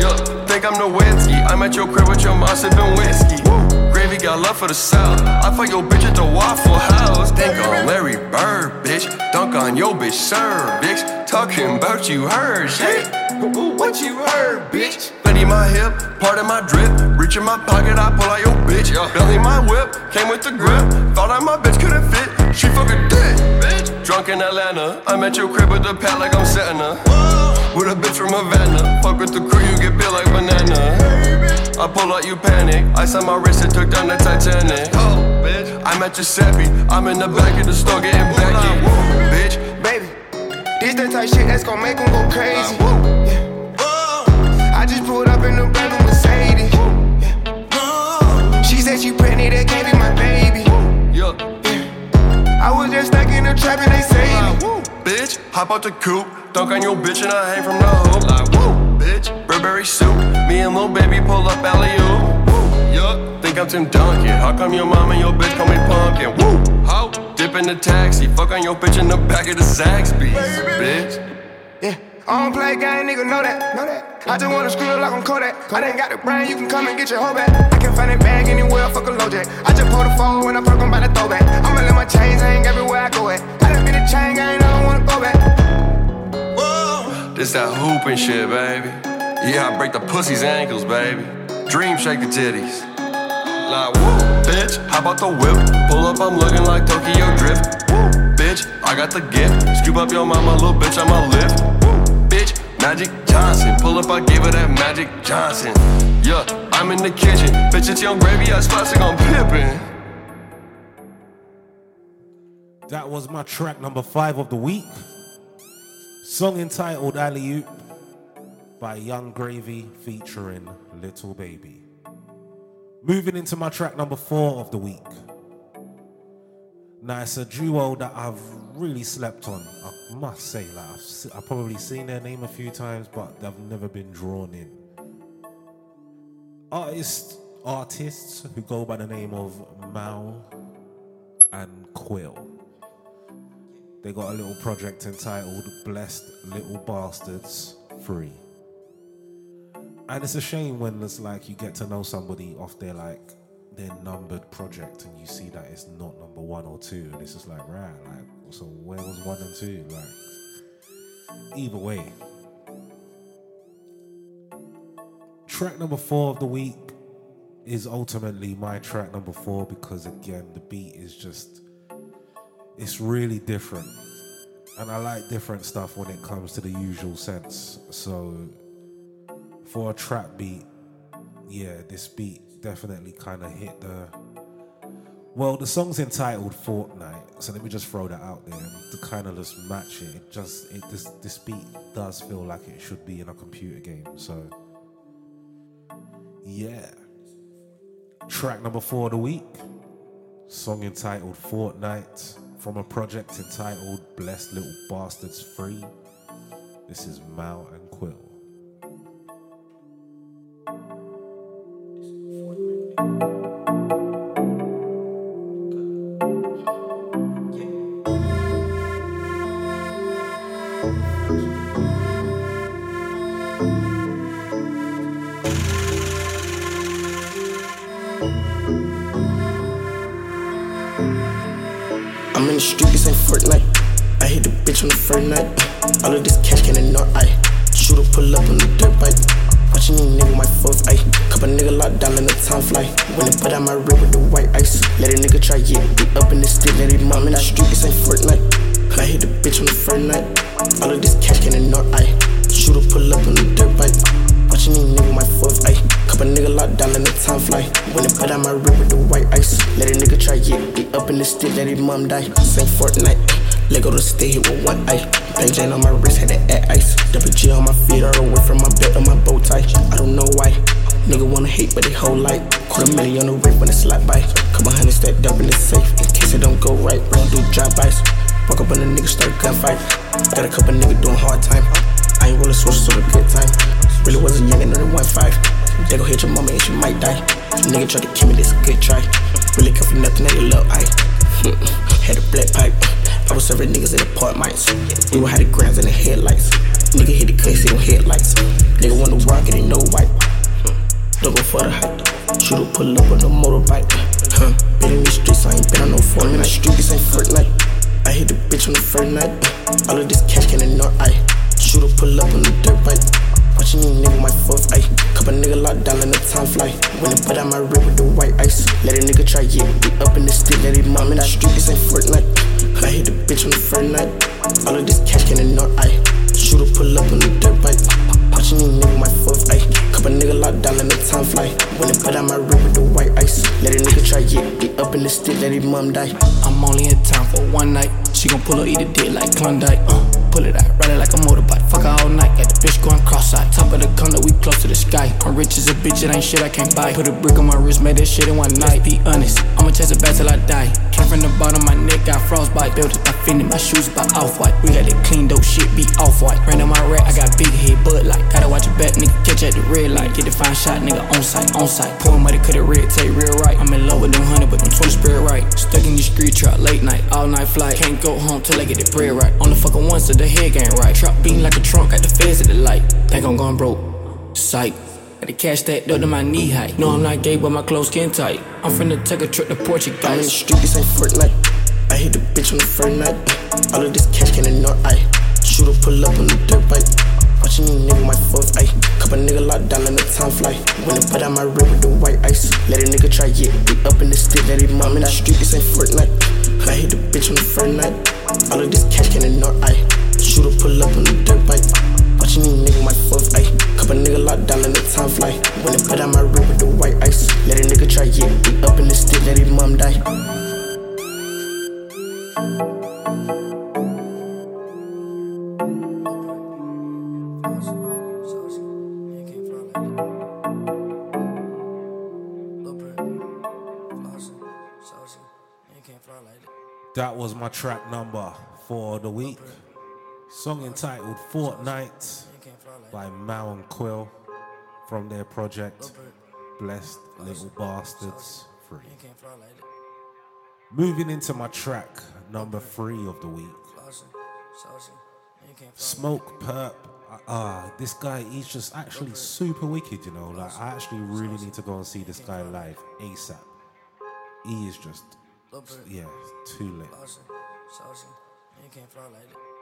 Speaker 12: Yeah, think I'm Nowitzki. I'm at your crib with your mom sipping whiskey. Gravy got love for the South. I fuck your bitch at the Waffle House. Think on Larry Bird, bitch. Dunk on your bitch, sir, bitch. Talking about you heard shit. What you heard, bitch? Betty my hip, part of my drip. Reach in my pocket, I pull out your bitch. Belly my whip, came with the grip. Thought I my bitch couldn't fit. She fucking dick, bitch. Drunk in Atlanta, I'm at your crib with the pad like I'm setting her. With a bitch from Havana, fuck with the crew, you get bit like banana. I pull out, you panic. Ice on my wrist, it took down the Titanic. Oh, bitch. I'm at Giuseppe, I'm in the back of the store getting back in. bitch.
Speaker 13: Baby, this the type shit that's gon' make them go crazy. Yeah. I just pulled up in the brand new Mercedes. Yeah. She said she pregnant, that can't be my baby. I was just stuck in the trap and they saved me.
Speaker 12: Bitch, hop out the coupe, dunk on your bitch and I hang from the hoop. Like, woo, bitch, Burberry suit, me and little baby pull up alley oop. Yup, think I'm Tim Duncan. How come your mom and your bitch call me pumpkin? Woo, how? Dip in the taxi, fuck on your bitch in the back of the Zaxby's, bitch.
Speaker 13: Yeah. I don't play game, nigga, know that. Know that. I just wanna screw it like I'm Kodak. I done got the brain, you can come and get your hoe back. I can find that bag anywhere, fuck a low jack. I just pull the phone when I perk, I'm by the throwback. I'ma let my chains hang everywhere I go at. I done been a chain gang, I don't wanna go back.
Speaker 12: Whoa, This that hooping shit, baby. Yeah, I break the pussy's ankles, baby. Dream shake the titties. Like, woo, bitch, how about the whip? Pull up, I'm looking like Tokyo Drift. Woo, bitch, I got the gift. Scoop up your mama, little bitch, I'm a lift. Magic Johnson. Pull up, I gave her that Magic Johnson. Yeah, I'm in the kitchen. Bitch, it's Yung Gravy, I splastic on Pippen.
Speaker 1: That was my track number five of the week. Song entitled Alley Oop by Yung Gravy featuring Little Baby. Moving into my track number four of the week. Now it's a duo that I've really slept on. I must say, like I've, se- I've probably seen their name a few times, but they've never been drawn in. Artists, artists who go by the name of Mal and Quill. They got a little project entitled Blessed Little Bastards Free. And it's a shame when it's like you get to know somebody off their like their numbered project and you see that it's not number one or two and it's just like right like so where was one and two? Like either way. Track number four of the week is ultimately my track number four because again the beat is just it's really different. And i like different stuff when it comes to the usual sense. So for a trap beat yeah this beat definitely kind of hit the well the song's entitled fortnite so let me just throw that out there to kind of just match it it just it this this beat does feel like it should be in a computer game so. Yeah. Track number four of the week. Song entitled fortnite from a project entitled blessed little bastards free. This is mal and quill
Speaker 14: in the street, this ain't Fortnite. I hit the bitch on the first night. All of this cash can ignore I. Shooter pull up on the dirt bike. Watching you nigga my fourth eye. Couple a nigga locked down in the town fly. When they put out my rib with the white ice. Let a nigga try yeah. Be up in the stick, let it mom in the street, this ain't Fortnite. I hit the bitch on the first night. All of this cash can ignore I. Shooter pull up on the dirt bike. Watching you nigga my fourth eye. Couple a nigga locked down in the town fly. When they put out my rib with the white ice. Let a nigga try yeah. Be up in the stick, let his mom die. Same Fortnite. Lego to stay here with one eye. Jane on my wrist, had that at ice. Double G on my feet, all the way from my belt on my bow tie. I don't know why. Nigga wanna hate, but they whole life. Quarter million on the rip when it's slap by. Couple hundred stacked up in the safe. In case it don't go right, we don't do drive-bys. Walk up on a nigga, start gunfight. Got a couple niggas doing hard time. I ain't rollin' switch, so the good time. Really wasn't young, under one five. They gon' hit your mama and she might die. Nigga try to kill me, this a good try. Really come for nothing, at your little eye. Had a black pipe. I was serving niggas in apartments. We would have the grams and the headlights. Nigga hit the case, don't headlights. Nigga want to rock it, ain't no white. Double for the hype. Shooter pull up on the motorbike. Huh. Been in these streets, I ain't been on no phone. in the street, this ain't Fortnite. I hit the bitch on the first night. All of this cash can ignore I. Shooter pull up on the dirt bike. Watching you nigga my fourth eye. Couple nigga locked down in the time fly. When they put out my rib with the white ice. Let a nigga try, yeah. We up in the stick, let it mom in the street, this ain't Fortnite. I hit the bitch on the first night. All of this cash can ignore I. Shooter pull up on the dirt bike. Watching you nigga my fourth eye. a nigga locked down in the time fly. When they put out my rib with the white ice. Let a nigga try, yeah. We up in the stick, let it mom die.
Speaker 15: I'm only in town for one night. She gon' pull up, eat a dick like Klondike. Uh, pull it out, ride it like a motorbike. Fuck her all night, got the bitch going cross-eyed. Top of the corner, we close to the sky. I'm rich as a bitch, it ain't shit I can't buy. Put a brick on my wrist, made that shit in one night. Be honest, I'ma chase it back till I die. Came from the bottom, of my neck got frostbite. Built it by Fendi, my shoes by off-white. We got it clean, dope shit, be off-white. Ran on my rack, I got big head, butt like. Gotta watch your back, nigga, catch at the red light. Get the fine shot, nigga, on site, on site. Pouring money, cut it red, take real right. I'm in love with them honey, but them 20 spirit right. Stuck in the street truck, late night, all night flight. Can't go home till I get the bread right. On the fucking one, so the head ain't right. Trap bean like a trunk, got the feds at the light. Think I'm going broke. Psych. Got the cash stacked up to my knee height. No, I'm not gay, but my clothes skin tight. I'm finna take a trip to Portugal.
Speaker 14: I'm in the street, this ain't Fortnite. I hit the bitch on the front night. All of this cash can ignore I. Shooter pull up on the dirt bike. Watching you nigga my fourth eye. Couple nigga locked down in the time fly. When they put out my rib with the white ice. Let a nigga try, yeah. We up in the stick, let it mom in the street, this ain't Fortnite. I hit the bitch on the front night. All of this cash can ignore I. Shooter pull up on the dirt bike. Watching you nigga my fourth eye. Couple nigga locked down in the time fly. When they put out my rib with the white ice. Let a nigga try, yeah. We up in the stick, let his mom die.
Speaker 1: Was my track number for the week. Song entitled Fortnight by Mal and Quill from their project Blessed Little Bastards 3. Moving into my track number three of the week. Smoke Perp. Ah, this guy, he's just actually super wicked, you know. Like, I actually really need to go and see this guy live ASAP. He is just, yeah, too lit.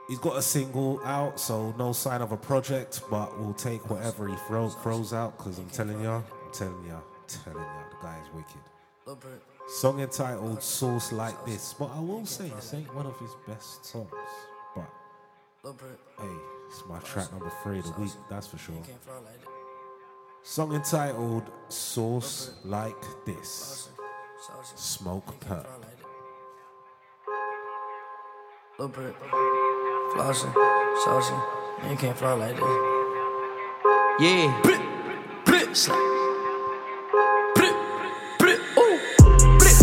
Speaker 1: He's got a single out, so no sign of a project, but we'll take whatever he throw, throws out because I'm telling ya, I'm telling ya, I'm telling ya, the guy is wicked. Song entitled Source Like This, but I will say this ain't one of his best songs, but hey, it's my track number three of the week, that's for sure. Song entitled Source Like This, Smokepurpp.
Speaker 16: Little Brit, flossing, saucing, man, you can't fly like this. Yeah, Brit, Brit, slap. Brit, Brit, ooh, Brit.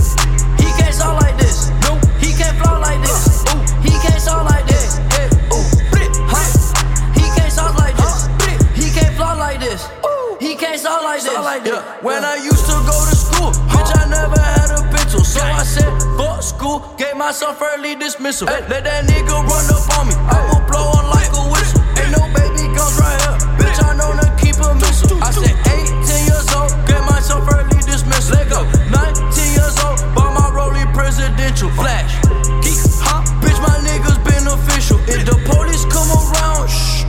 Speaker 16: He can't sound like this. No, he can't fly like this. Ooh, he can't sound like this. Yeah, ooh, Brit, huh? He can't sound like this. Brit, he can't fly like this. Ooh, he can't sound like this. Yeah. When I used to go to school, bitch, I never had a pencil, so I said fuck school, gave myself early dismissal. Let, let that nigga run up on me, I will blow on like a whistle. Ain't no baby guns right here, bitch. I know to keep a missile. I said 18 years old, gave myself early dismissal. Let go, 19 years old, bought my rollie presidential. Flash, geek, huh? Bitch, my niggas beneficial. If the police come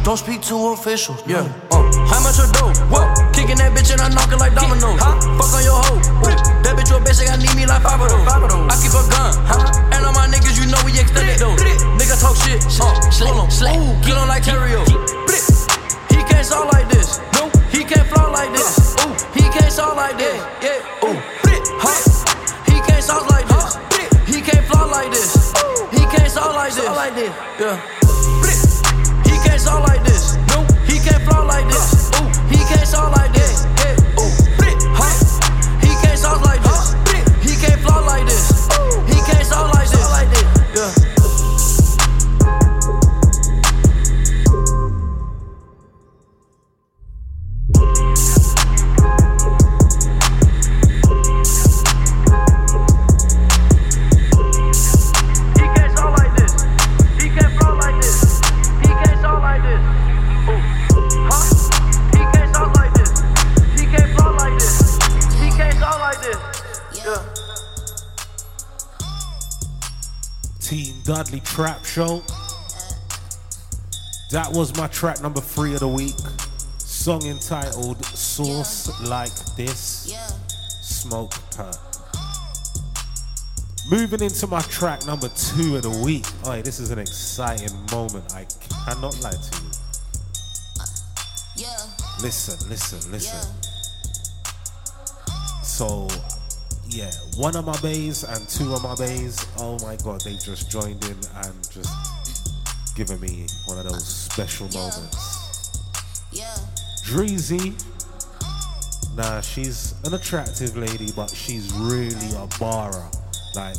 Speaker 16: don't speak to officials. Yeah, uh, how much a dough? What? Kicking that bitch and I knock it like dominoes. Huh? Fuck on your hoe. Ooh, that bitch your basic, I need me like five of those. I keep a gun, huh? And all my niggas, you know we extended those. Nigga talk shit, uh, hold on, ooh, kill on like Terrio. He can't sound like this. No, he can't fly like this. Ooh, he can't sound like this. Yeah, ooh, huh? He can't sound like this. He can't fly like this. He can't sound like this. Yeah can't sound like this. Nope, he can't flow like this. Ooh, he can't sound like this. Hey, ooh, huh? He can't sound like this. He can't flow like this.
Speaker 1: Dudley Trap Show. That was my track number three of the week. Song entitled Sauce Like This. Smoke Perk. Moving into my track number two of the week. Oh, this is an exciting moment. I cannot lie to you. Listen, listen, listen. So, yeah, one of my bays and two of my bays. Oh my god, they just joined in and just given me one of those special moments. Yeah. Dreezy. Nah, she's an attractive lady, but she's really a barra. Like,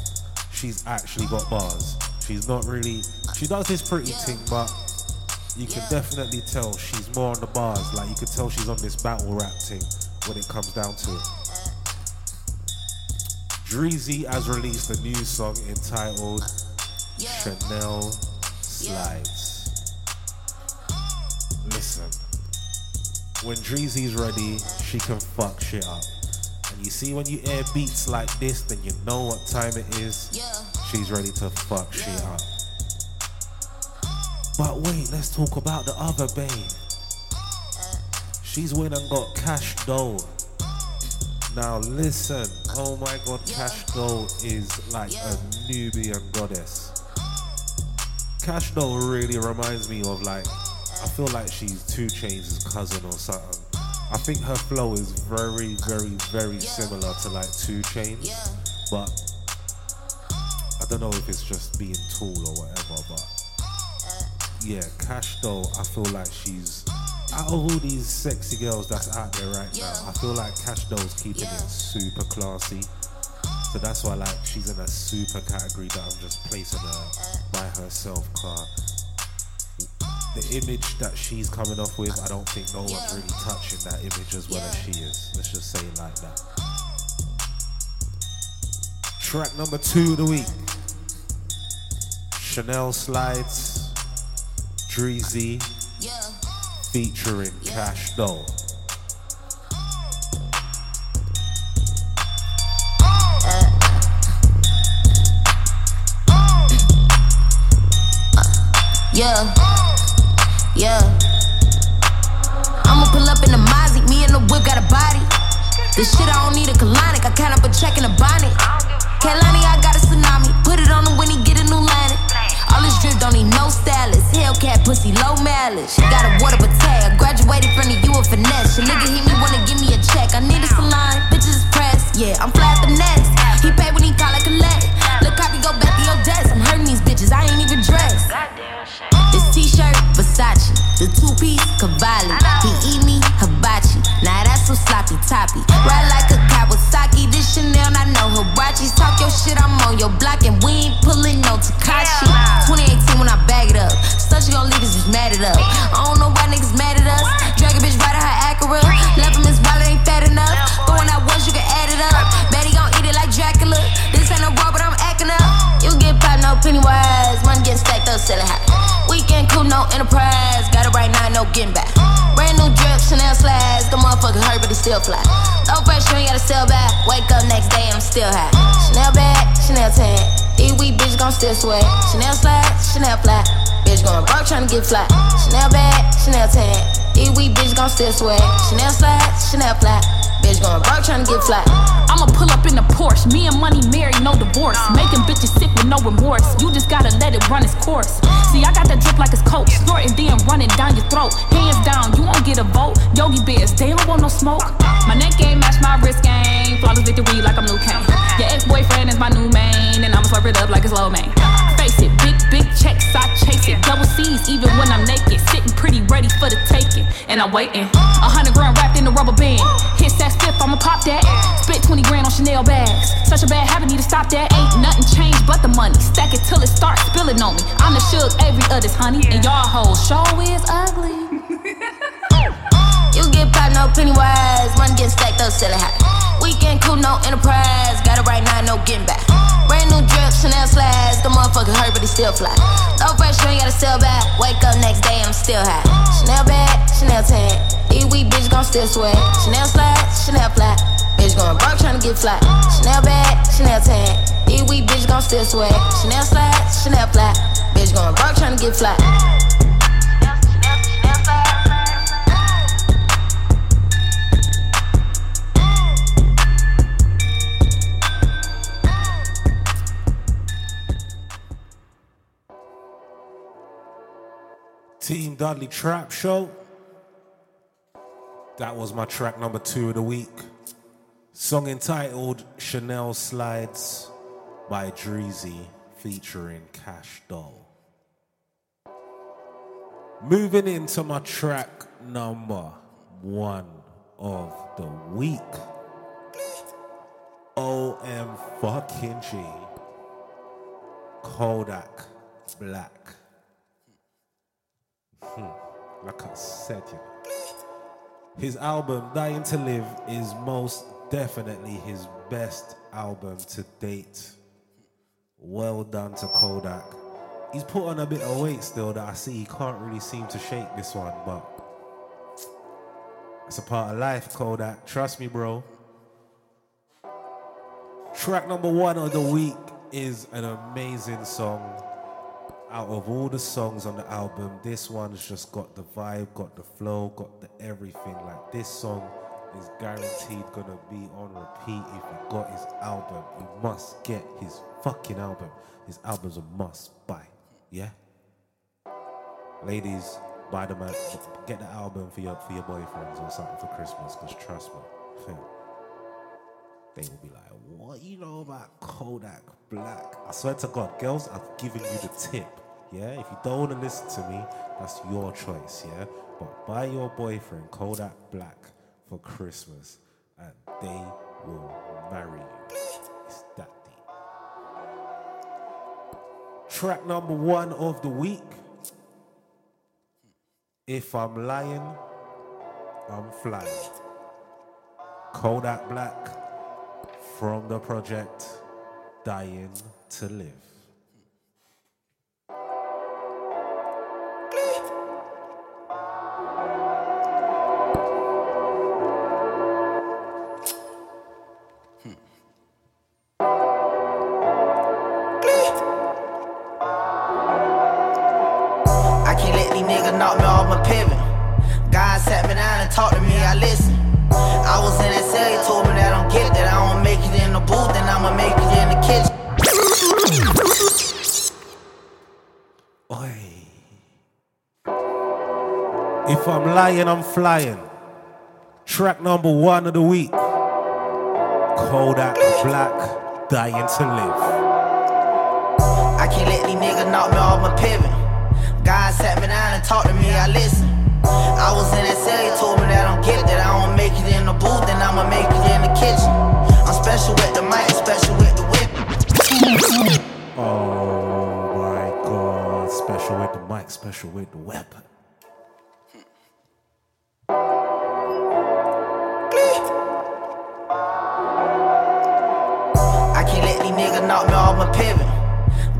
Speaker 1: she's actually got bars. She's not really. She does this pretty thing, but you can definitely tell she's more on the bars. Like, you can tell she's on this battle rap thing when it comes down to it. Dreezy has released a new song entitled Chanel Slides. Listen, when Dreezy's ready, she can fuck shit up. And you see, when you air beats like this, then you know what time it is. She's ready to fuck shit up. But wait, let's talk about the other babe. Uh. She's went and got Kash Doll. Now listen, oh my god, Kash Doll is like a Nubian goddess. Kash Doll really reminds me of like, I feel like she's 2 Chainz' cousin or something. I think her flow is very, very, very similar to like 2 Chainz, but I don't know if it's just being tall or whatever. But uh. yeah, Kash Doll, I feel like she's out of all these sexy girls that's out there right now. I feel like Kash Doll's keeping it super classy. So that's why like she's in a super category that I'm just placing her by herself. Car the image that she's coming off with, I don't think no one's really touching that image as well as she is. Let's just say it like that. Track number two of the week. Chanel Slides, Dreezy, featuring Kash Doll.
Speaker 17: Yeah, yeah. I'ma pull up in the Mozzie, me and the whip got a body. This shit I don't need a colonic, I count up a check in a bonnet. Kalani, I got a tsunami, put it on him when he get a new landing. All this drip don't need no stylist, Hellcat pussy low mileage. Got a water but tag, graduated from the U of finesse. Your nigga hit me, wanna give me a check, I need a salon, bitches is pressed. Yeah, I'm flat the next. He pay when he call it collect. Look, copy go back to your desk. I'm hurting these bitches, I ain't even dressed. This t-shirt, Versace. The two-piece, Cavalli. He eat me, hibachi. Now that's so sloppy toppy. Ride like a Kawasaki. This Chanel, I know Huaraches. Talk your shit, I'm on your block. And we ain't pulling no Takashi. 2018 when I bag it up. Stuff you gon' leave us just mad it up. I don't know why niggas mad at us. Drag a bitch right at her Acura. Left him his wallet ain't fat enough. Going out once, you can add it up. Betty gon' eat it like Dracula. This ain't no raw, but I'm acting up. You get popped, no penny wise. Money getting stacked up, selling hot. Weekend cool, no enterprise. Got it right now, no getting back. Brand new drip, Chanel slides. The motherfucker hurt, but he still fly. No pressure, ain't gotta sell back. Wake up next day, I'm still high. Chanel bag, Chanel tan. These weak bitches gon' still sweat. Chanel slides, Chanel flat. Bitch going broke tryna get flat. Chanel bag, Chanel tan. These weak bitches gon' still sweat. Chanel slides, Chanel flat. Bitch going broke tryna get flat.
Speaker 18: I'ma pull up in the Porsche. Me and money married, no divorce. Making bitches sick with no remorse. You just gotta let it run its course. See, I got that drip like it's coke. Snorting, then running down your throat. Hands down, you won't get a vote. Yogi Bears, they don't want no smoke. My neck game match my wrist game. Flawless victory like I'm Liu Kang. Your ex boyfriend is my new main, and I'ma slurp it up like it's lo mein. Face it, big, big checks, I chase it. Double C's, even when I'm naked. Sitting pretty ready for the taking. And I'm waiting. A hundred grand wrapped in a rubber band. Hit that stiff, I'ma pop that. Spit 20 grand on Chanel bags. Such a bad habit, need to stop that. Ain't nothing changed but the money. Stack it till it starts spilling on me. I'm the sugar, every other's honey. And y'all hoes show is ugly.
Speaker 17: You get popped, no penny wise. Money getting stacked up, selling hot. Weekend cool, no enterprise. Got it right now, no getting back. Brand new drip, Chanel slides. The motherfucker hurt, but he still fly. Low pressure, ain't gotta sell back. Wake up next day, I'm still high. Chanel bag, Chanel tan. These weak bitches gon' still sweat. Chanel slides, Chanel flat. Bitch going broke tryna get flat. Chanel bag, Chanel tan. These Here we bitch gon' still swag. Chanel slide, Chanel flat. Bitch going broke tryna get flat.
Speaker 1: Team Dudley Trap Show. That was my track number two of the week. Song entitled Chanel Slides by Dreezy featuring Kash Doll. Moving into my track number one of the week. OM fucking G. Kodak Black. Hmm. Like I said, you know. His album, Dying to Live, is most definitely his best album to date. Well done to Kodak. He's put on a bit of weight still that I see he can't really seem to shake this one, but it's a part of life, Kodak. Trust me, bro. Track number one of the week is an amazing song. Out of all the songs on the album, this one's just got the vibe, got the flow, got the everything. Like this song is guaranteed gonna be on repeat if you got his album. You must get his fucking album. His album's a must buy. Yeah? Ladies, buy the man get the album for your for your boyfriends or something for Christmas, because trust me, they will be like, what you know about Kodak Black? I swear to God, girls, I've given you the tip. Yeah, if you don't want to listen to me, that's your choice. Yeah, but buy your boyfriend Kodak Black for Christmas, and they will marry you. It's that deep. Track number one of the week. If I'm lying, I'm flying. Kodak Black from the project Dying to Live.
Speaker 3: Can't let these niggas knock me off my pivot. God sat me down and talked to me, I listened. I was in that cell, he told me that I don't get that. I don't make it in the booth, then I'ma make it in the kitchen.
Speaker 1: If I'm lying, I'm flying. Track number one of the week. Kodak Black, Dying to Live.
Speaker 3: I can't let these niggas knock me off my pivot. God sat me down and talked to me, I listened. I was in that cell, he told me that I don't get that. I don't make it in the booth, then I'ma make it in the kitchen. I'm special with the mic, special with the whip.
Speaker 1: Oh my god. Special with the mic, special with the weapon.
Speaker 3: I can't let these niggas knock me off my pivot.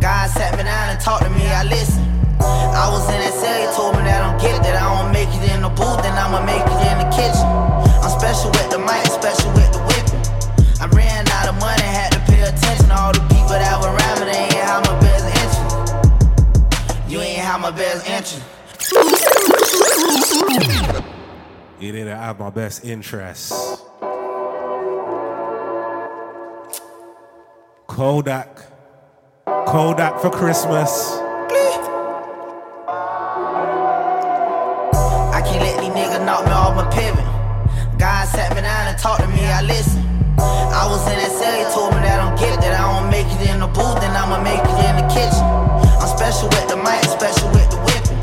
Speaker 3: God sat me down and talked to me, I listened. I was in that cell, he told me that I don't get that. I don't make it in the booth, then I'ma make it in the kitchen. I'm special with the mic, special with the whipping. I ran out of money, had to pay attention all the people that were around me. They ain't have my best interest. You ain't have my best interest.
Speaker 1: You didn't have my best interests. Kodak. Kodak for Christmas.
Speaker 3: Knock me off my pivot. God sat me down and talked to me, I listened. I was in that cell, he told me that I don't get it, that. I don't make it in the booth, then I'ma make it in the kitchen. I'm special with the mic, special with the whipping.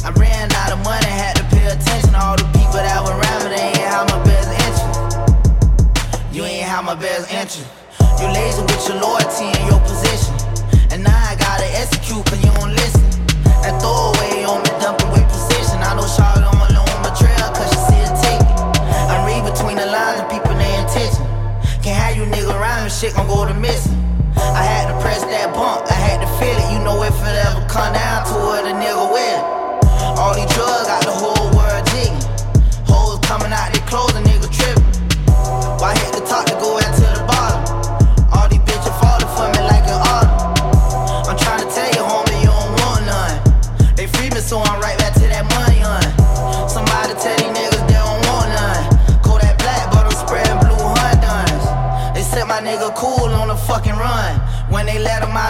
Speaker 3: I ran out of money, had to pay attention all the people that were around me. They ain't have my best interest. You ain't have my best interest. You lazy with your loyalty and your position. And now I gotta execute, cause you don't listen. That throwaway on me, nigga shit gon' go to missing. I had to press that bump, I had to feel it. You know if it ever come down to it, a nigga will. All these drugs got the whole world jigging. Hoes coming out, they clothes, a nigga tripping. Why hit the top to go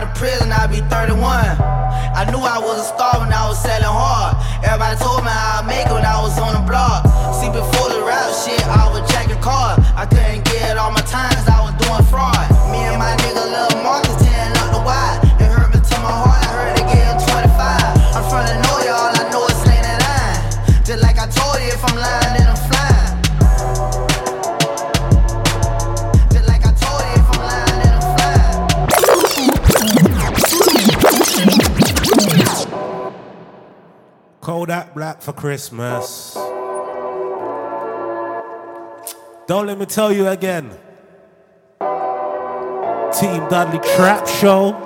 Speaker 3: out of prison, I'd be 31. I knew I was a star when I was selling hard. Everybody told me I'd make it when I was on the block. See, before the rap shit, I was checking cars. I couldn't get all my times, I was doing fraud.
Speaker 1: Kodak Black for Christmas. Don't let me tell you again. Team Dudley Trap Show.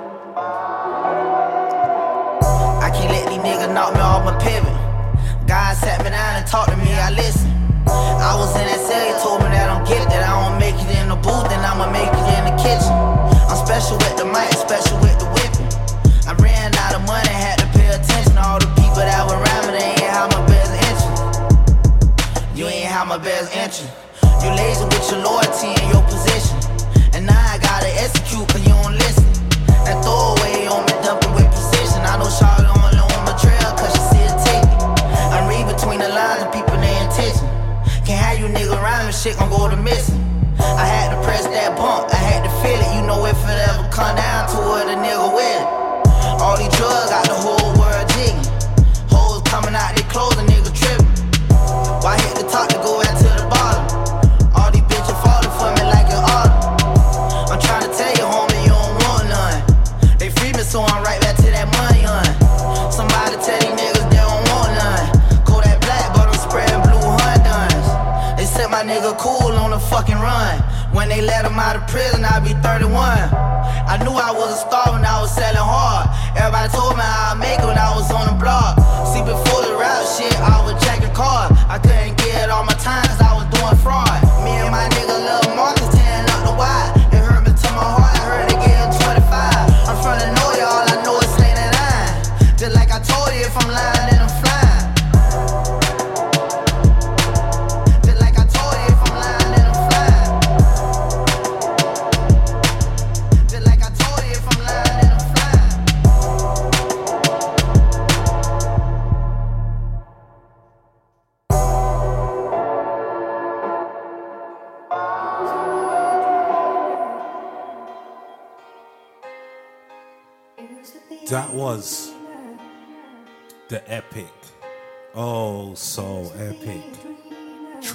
Speaker 3: I can't let these niggas knock me off my pivot. God sat me down and talked to me, I listen. I was in that cell, he told me that I'm get it, that I don't make it in the booth, then I'ma make it in the kitchen. I'm special with my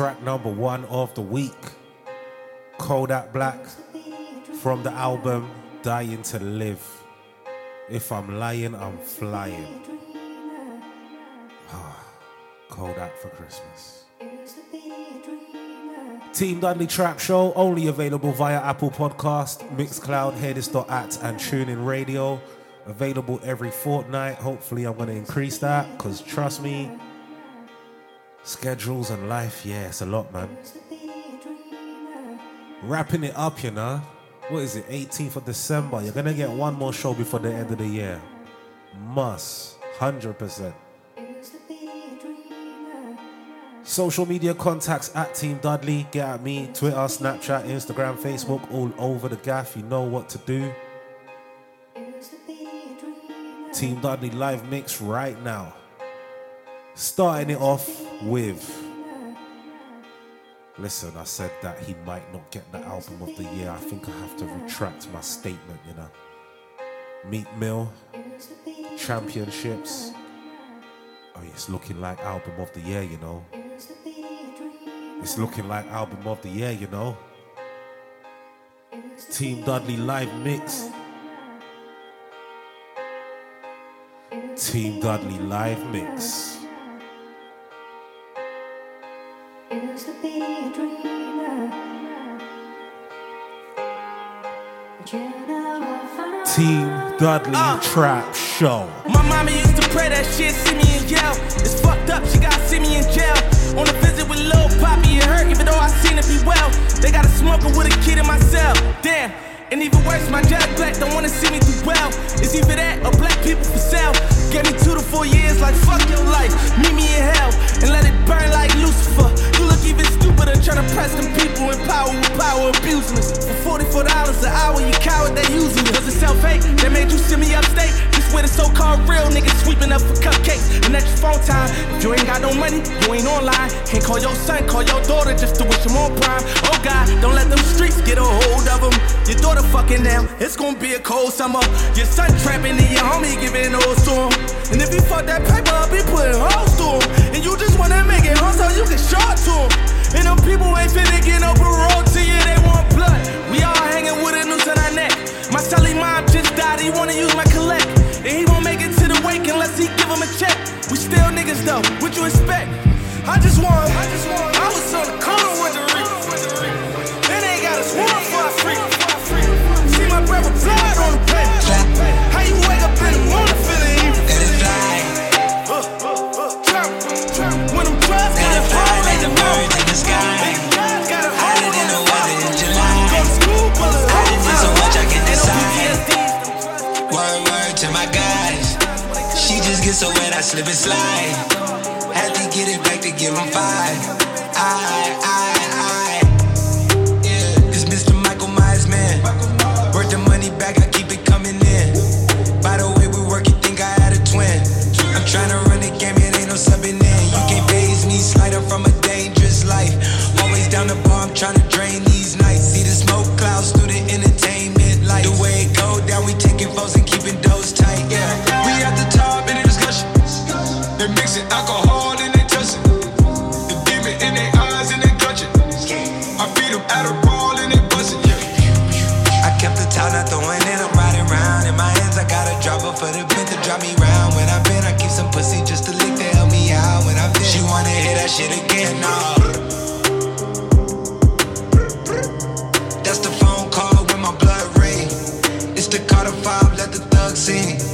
Speaker 1: Track number one of the week. Kodak Black from the album Dying to Live. If I'm lying, I'm flying. Ah, Kodak for Christmas. Team Dudley Trap Show, only available via Apple Podcast, Mixcloud, Hearthis.at, and TuneIn Radio. Available every fortnight. Hopefully, I'm going to increase that because trust me, schedules and life, yeah, it's a lot, man. Wrapping it up, you know. What is it, 18th of December? You're going to get one more show before the end of the year. Must. 100%. Social media contacts at Team Dudley. Get at me. Twitter, Snapchat, Instagram, Facebook, all over the gaff. You know what to do. Team Dudley live mix right now. Starting it off with. Listen, I said that he might not get the album of the year. I think I have to retract my statement, you know. Meek Mill, Championships. Oh, it's looking like album of the year, you know. It's looking like album of the year, you know. Team Dudley live mix. Team Dudley live mix. Team Dudley uh. Trap Show.
Speaker 19: My mama used to pray that shit see me in jail. It's fucked up, she gotta see me in jail. On a visit with Lil Poppy, it hurt even though I seen it be well. They got a smoker with a kid in my cell. Damn. And even worse, my judge black don't wanna see me do well. It's either that or black people for sale. Gave me two to four years, like fuck your life. Meet me in you ain't online. Can't call your son, call your daughter just to wish him on prime. Oh God, don't let them streets get a hold of him. Your daughter fucking now, it's gonna be a cold summer. Your son trapping and your homie giving those to him. And if you fuck that paper up, he putting hoes to him. And you just wanna make it home so you can short to him. And them people ain't finna get no parole to you, they want blood. We all hanging with a noose on our neck. My celly mom niggas though, what you expect? I just want, I just want, I was on the corner
Speaker 2: Gets so wet, I slip and slide. Had to get it back to give him five. I, I, I. Yeah, it's Mr. Michael Myers, man. Worth the money back, I keep it coming in. By the way we work, you think I had a twin. I'm trying to for the bent to drop me round. When I've been, I keep some pussy just to lick to help me out. When I've been, she wanna hear that shit again, no. That's the phone call when my blood ring. It's the Carter 5, let the thug sing.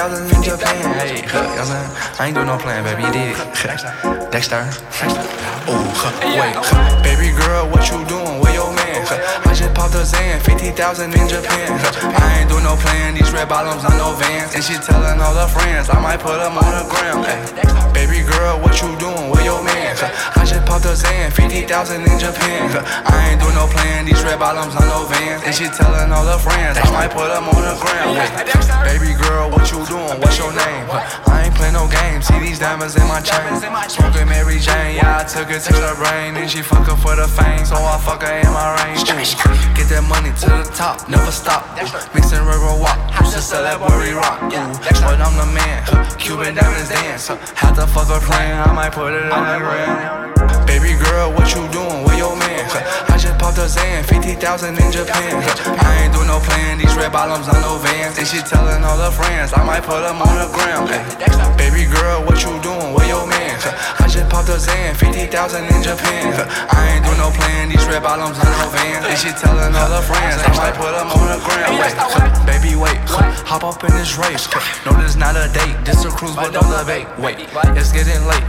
Speaker 20: 50,000 in Japan. Hey, huh, you know what I'm saying? I ain't doing no plan, baby, you did. Dexter. Oh, huh, wait. huh, Baby girl, what you doing with your man? Huh, I just popped a Zan, 50,000 in Japan. Huh, I ain't doing no plan, these red bottoms, I no vans. And she telling all her friends, I might put them on the gram. Hey, baby girl, what you doing with your man? I just popped a Zan, 50,000 in Japan. I ain't doing no plan, these red bottoms, I no vans. And she telling all her friends, I might put them on the. Hey, baby girl, what you doing? What's your name? I ain't play no games, see these diamonds in my chain. Smoking Mary Jane, yeah, I took it to the brain. And she fuck her for the fame, so I fuck her in my range. Get that money to the top, never stop. Mixing river walk, used to sell that worry rock. Ooh, but I'm the man, Cuban diamonds dance. Had to fuck her plan, I might put it in the gram. Baby girl, what you doing? Where your man? I just popped a Zan, 50,000 in Japan. I ain't doing no plan, these red bottoms, on no vans. And she telling all her friends, I might put them on the. Hey, baby girl, what you doing? Where your man? I just popped a Zan, 50,000 in Japan. I ain't doing no plan, these red bottoms, on no vans. And she telling all her friends, I might put them on the gram. Baby, wait, hop up in this race. No, this not a date, this a cruise, but don't debate. Wait, it's getting late,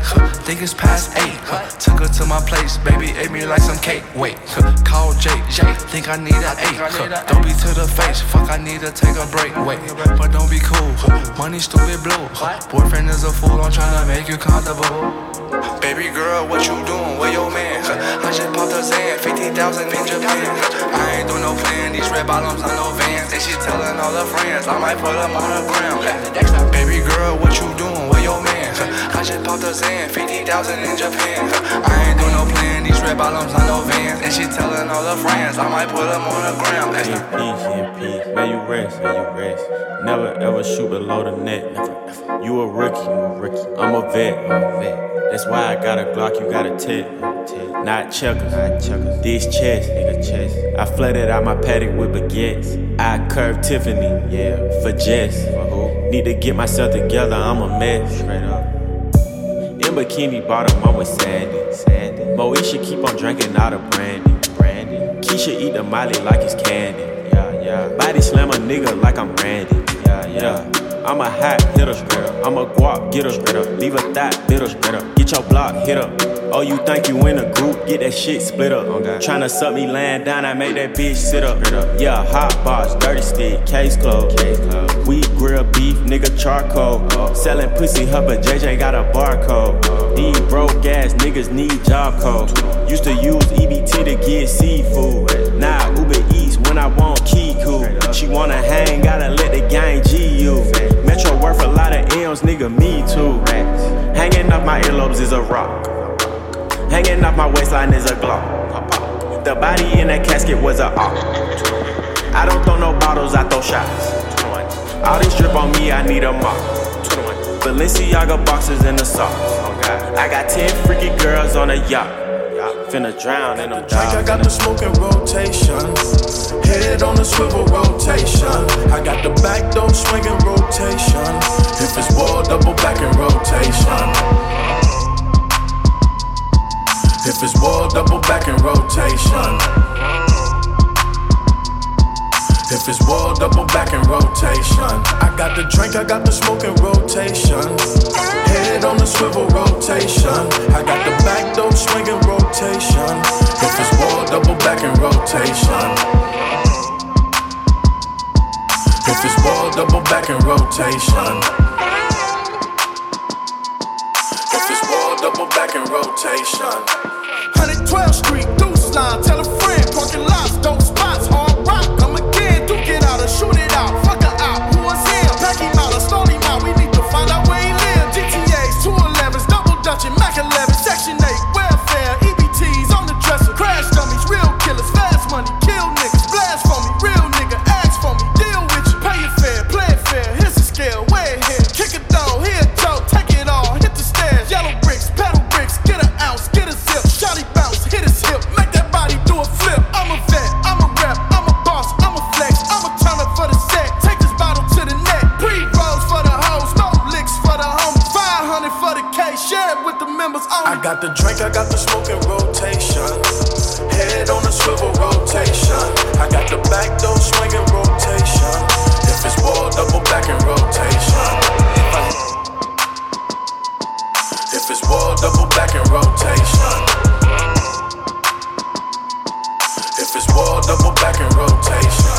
Speaker 20: think it's past eight. Took to my place, baby, ate me like some cake. Wait, huh, call Jake, Jake, think I need an eight. Huh, don't be to the face, fuck, I need to take a break. Wait, but don't be cool, huh, money stupid blue. Boyfriend is a fool, I'm tryna make you comfortable. Baby girl, what you doing? Where your man? I just popped a Zan, 50,000 in Japan. I ain't doing no plan, these red bottoms, I no vans. And she telling all her friends, I might put them on the. Hey, baby girl, what you doing? Where your man? Huh, I just popped a Zan, 50,000 in Japan. Huh, I ain't doing no plan, these red bottoms, I no vans. And she telling all her friends, I might put them on the gram. Hey.
Speaker 21: Peace, in peace. May you rest, may you rest. Never ever shoot below the net. You a rookie, you a rookie. I'm a vet, I'm a vet. That's why I got a Glock, you got a tip. Not checkers, not checkers. This chest, nigga chest. I flooded out my paddock with baguettes. I curved Tiffany, yeah, for Jess. For who? Need to get myself together, I'm a mess. Straight up. In bikini bottom, I'm with Sandy. Sandy. Moesha keep on drinking out of brandy. Brandy. Keisha eat the Molly like it's candy. Yeah, yeah. Body slam a nigga like I'm Randy. Yeah, yeah. I'm a hot hitter. I'm a guap getter. Leave a thought bitter. Get your block hit up. Oh, you think you in a group? Get that shit split up. Tryna suck me laying down, I make that bitch sit up. Yeah, hot box, dirty stick, case closed. We grill beef, nigga charcoal. Selling pussy, her, but JJ got a barcode. These broke ass niggas need job code. Used to use EBT to get seafood. Now Uber Eats when I want Kiku. She wanna hang, gotta let the gang G you. Worth a lot of M's, nigga, me too. Hanging off my earlobes is a rock. Hanging off my waistline is a glock. The body in that casket was a op. I don't throw no bottles, I throw shots. All this drip on me, I need a mop. Balenciaga boxes in the socks. I got 10 freaky girls on a yacht. Finna drown in them
Speaker 11: Drink, I got the smoke smoking rotation. Head on the swivel rotation. I got the back door swinging rotation. If it's wall, double back in rotation. If it's wall, double back in rotation. If it's wall, double back in rotation. I got the drink, I got the smoke smoking rotation. On the swivel rotation. I got the back door swinging rotation. If it's wall, double back in rotation. If it's wall, double back in rotation. If it's wall, double back in rotation.
Speaker 22: 112th Street, Deuce Line, tell a friend, parking lots,
Speaker 11: got the drink, I got the smoking rotation. Head on the swivel rotation. I got the back door swinging rotation. If it's wall, double back in rotation. If it's wall, double back in rotation. If it's wall, double back in rotation.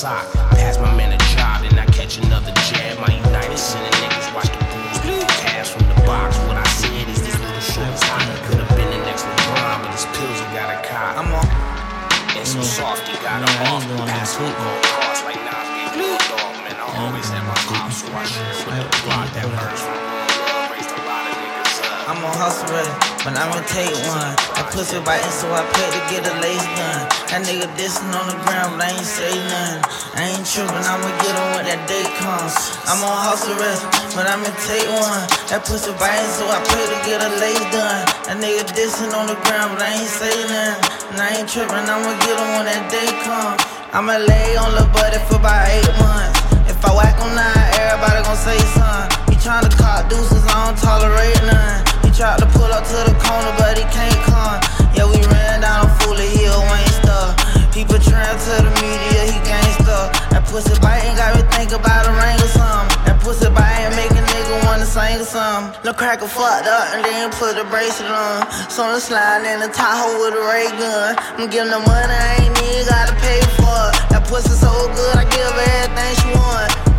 Speaker 23: Sock. I'm on
Speaker 3: hustle ready, but I'ma take one. That pussy biting, so I pay to get a lace done. That nigga dissing on the ground, but I ain't say nothing. And I ain't tripping, I'ma get on when that day comes. I'ma lay on the buddy for about eight months. If I whack on nine, everybody gon' say something. He tryna cop deuces, I don't tolerate none. He tried to pull up to the corner, but he can't come. Yeah, we ran down a Fully Hill, Wayne stuff. People trying to the media, he gangsta. That pussy biting got me think about a ring or something. That pussy biting make a nigga wanna sing or something. Lil' cracker fucked up and then put a bracelet on. So I'm sliding in the Tahoe with a ray gun. I'm giving the money, I ain't even gotta pay for it. That pussy so good, I give her everything she want.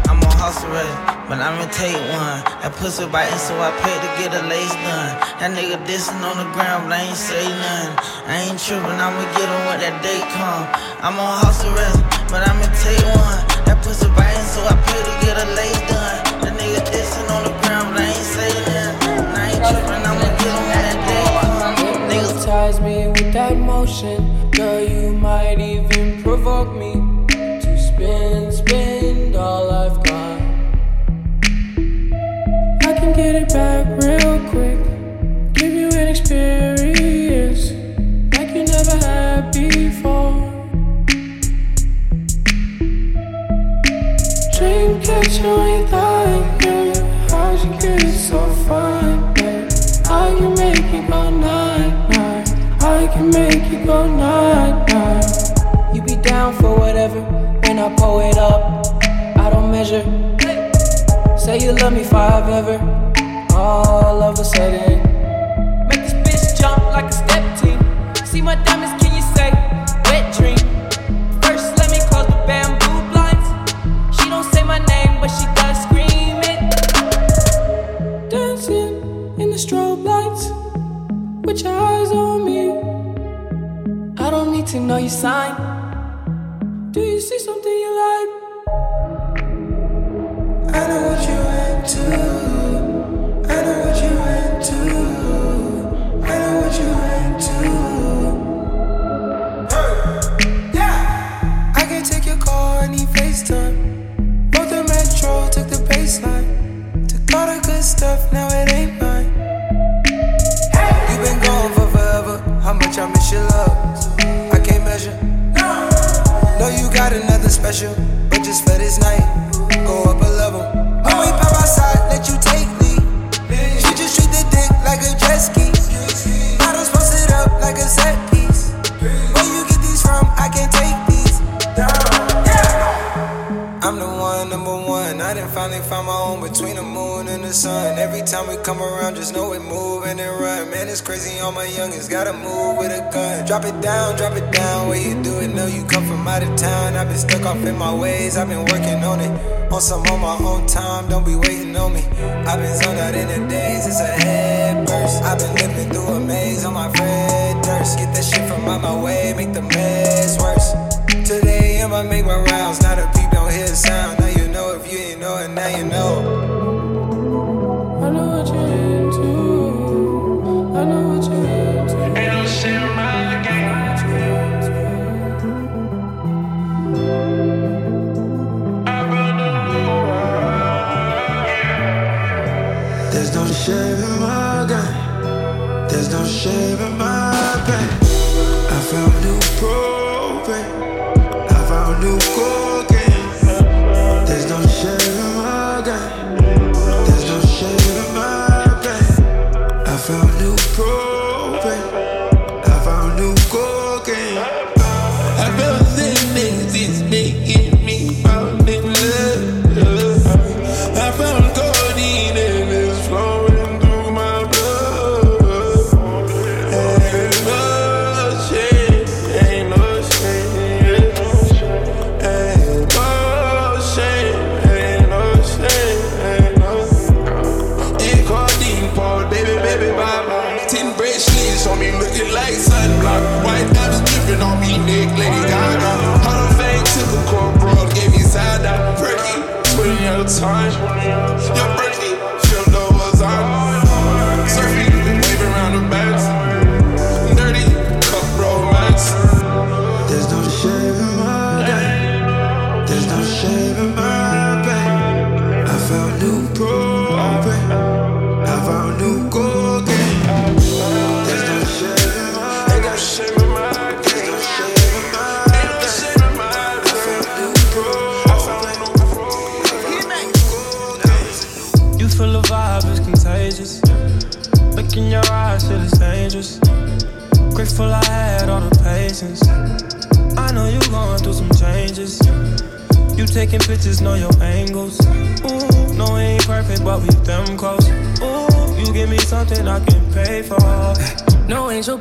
Speaker 3: Ready, but I'ma take one. That pussy biting, so I pay to get a lace done. That nigga dissing on the ground, but I ain't say nothing. I ain't tripping, I'ma get on when that day come. I'm on hustle ready, but I'ma take one. That pussy biting, so I pay to get a lace done. That nigga dissing on the ground, but I ain't say nothing. I ain't tripping, I'ma get on when that day come. Niggas
Speaker 24: Hypnotize me with that motion. Girl, you might even provoke me get it back real quick. Give you an experience like you never had before. Dream catcher when you thought, yeah. How'd you get it so fine, yeah? I can make it go night, night. I can make it go night, night. You be down for whatever when I pull it up. I don't measure. Say you love me if I've ever. All of a sudden, make this bitch jump like a step team. See my diamonds, can you say wet dream? First, let me close the bamboo blinds. She don't say my name, but she does scream it. Dancing in the strobe lights with your eyes on me. I don't need to know your sign. Do you see something you like?
Speaker 2: I know what you into. All the good stuff, now it ain't mine. You been gone for forever. How much I miss your love. I can't measure. Know you got another special, but just for this night, go up a level. When we pop outside, let you take me. She just treat the dick like a jet ski. I don't post it up like a set piece. Where you get these from? I can't take these. I'm the one, number one. I done finally found my own between the moon sun. Every time we come around, just know we moving and run. Man, it's crazy, all my youngins gotta move with a gun. Drop it down, drop it down. Where you do it, know you come from out of town. I've been stuck off in my ways, I've been working on it. On some on my own time, don't be waiting on me. I've been zoned out in the days, it's a head burst. I've been living through a maze on my red thirst. Get that shit from out my way, make the mess worse. Today, I'ma make my rounds, not a peep, don't hear a sound. Now you know if you ain't know it, now you know. shame in my game. There's no shame in my pain. I found new propane. I found new
Speaker 22: gold.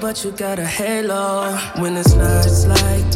Speaker 22: but you
Speaker 25: got a halo. When it's
Speaker 19: not, like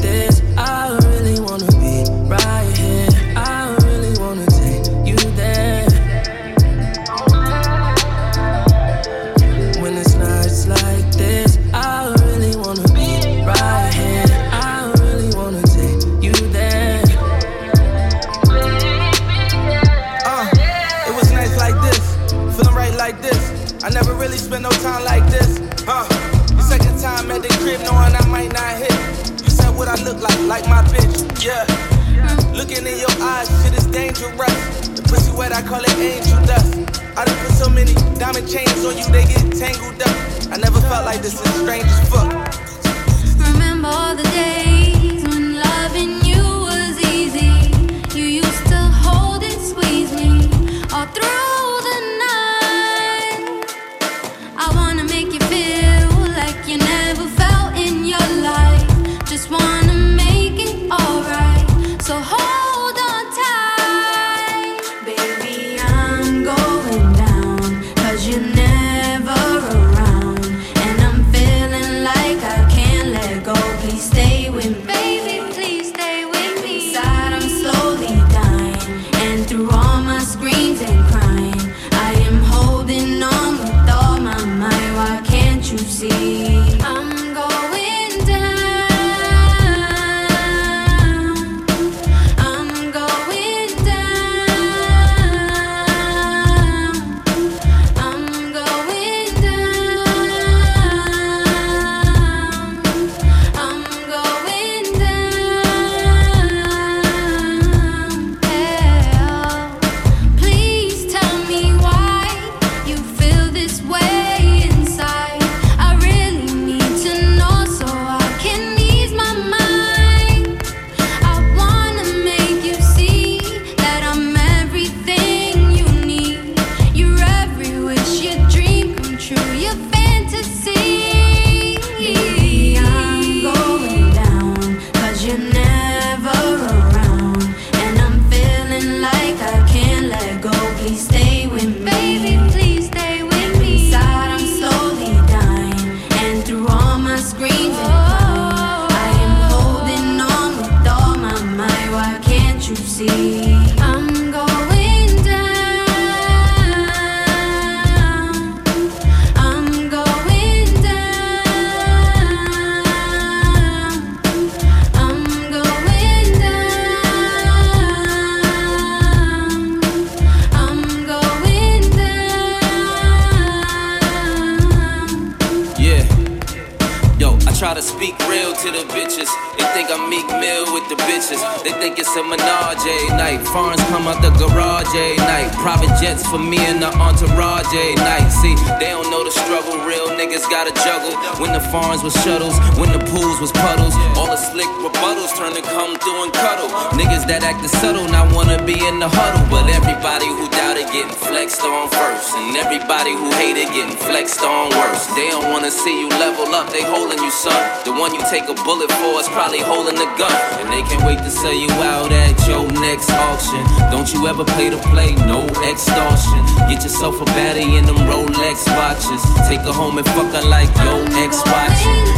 Speaker 26: wanna
Speaker 6: see you level up, they holding you, son. The one you take a bullet for is probably holding the gun. And they can't wait to sell you out at your next auction. Don't you ever play to play, no extortion. Get yourself a baddie in them Rolex watches. Take her home and fuck her like your ex watching.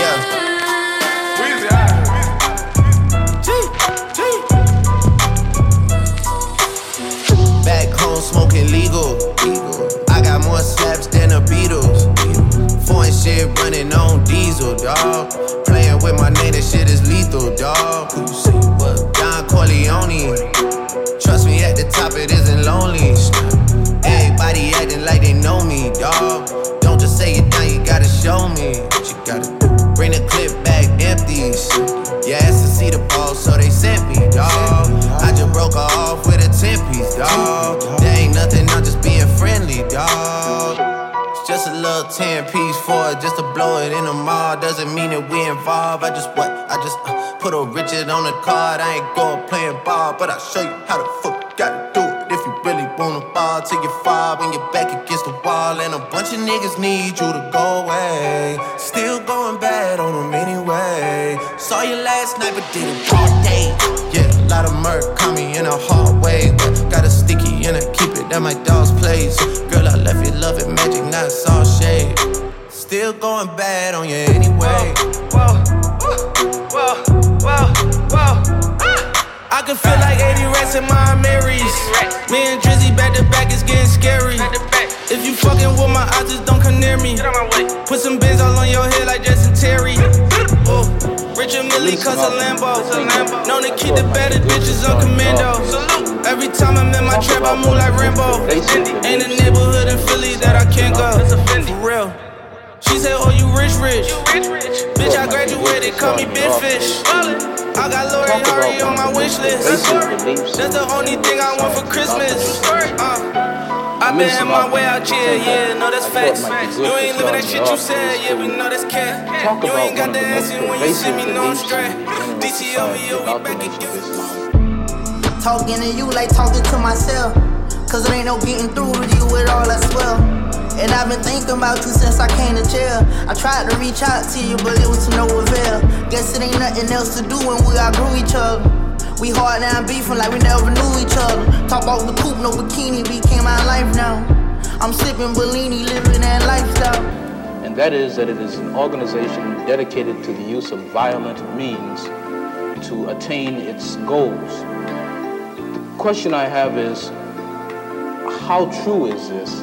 Speaker 6: Yeah.
Speaker 27: Back home smoking legal. I got more slaps shit running on diesel, dog. Playing with my name, this shit is lethal, dog. Don Corleone. Trust me, at the top it isn't lonely. Everybody acting like they know me, dog. Don't just say it now, you gotta show me. Doesn't mean that we involved. I just what? I just uh, put a Richard on the card. I ain't going playing ball, but I'll show you how the fuck gotta do it. If you really wanna ball till you fall when you're back against the wall. And a bunch of niggas need you to go away. Still going bad on them anyway. Saw you last night, but did it all day. Yeah, a lot of murk caught me in a hard way. But got a sticky and I keep it at my dog's place. Girl, I left you love it magic, not all shade. Still going bad on you anyway.
Speaker 20: Whoa, whoa, whoa, whoa. whoa. Ah! I can feel like 80 rats in my Marys. Me and Drizzy back to back is getting scary. If you fucking with my eyes, just don't come near me. Put some bins all on your head like Jason Terry. Oh, Richard Mille cause a Lambo. Known to keep the better bitches on commando. Every time I'm in my trap, I move like Rambo. Ain't a neighborhood in Philly that I can't go. For real. She said, Oh, you rich, rich. Bitch, I graduated, call me Big Fish. I got Lori Harvey on my wish list. That's the only thing I want for Christmas. Uh, I been in my way out here, yeah, no, that's facts. You ain't living that shit you said, yeah, we know that's cat. You ain't got the answer when you see me, know I'm straight. DCOVO, we back again.
Speaker 3: Talking to you like talking to myself. Cause it ain't no getting through to you at all I swell. I've been thinking about you since I came to jail. I tried to reach out to you, but it was to no avail. Guess it ain't nothing else to do when we outgrew each other. We hard now beefing like we never knew each other. Talk about the coupe, no bikini, became my life now. I'm sipping Bellini, living that lifestyle.
Speaker 28: and that is that it is an organization dedicated to the use of violent means to attain its goals. The question I have is, how true is this,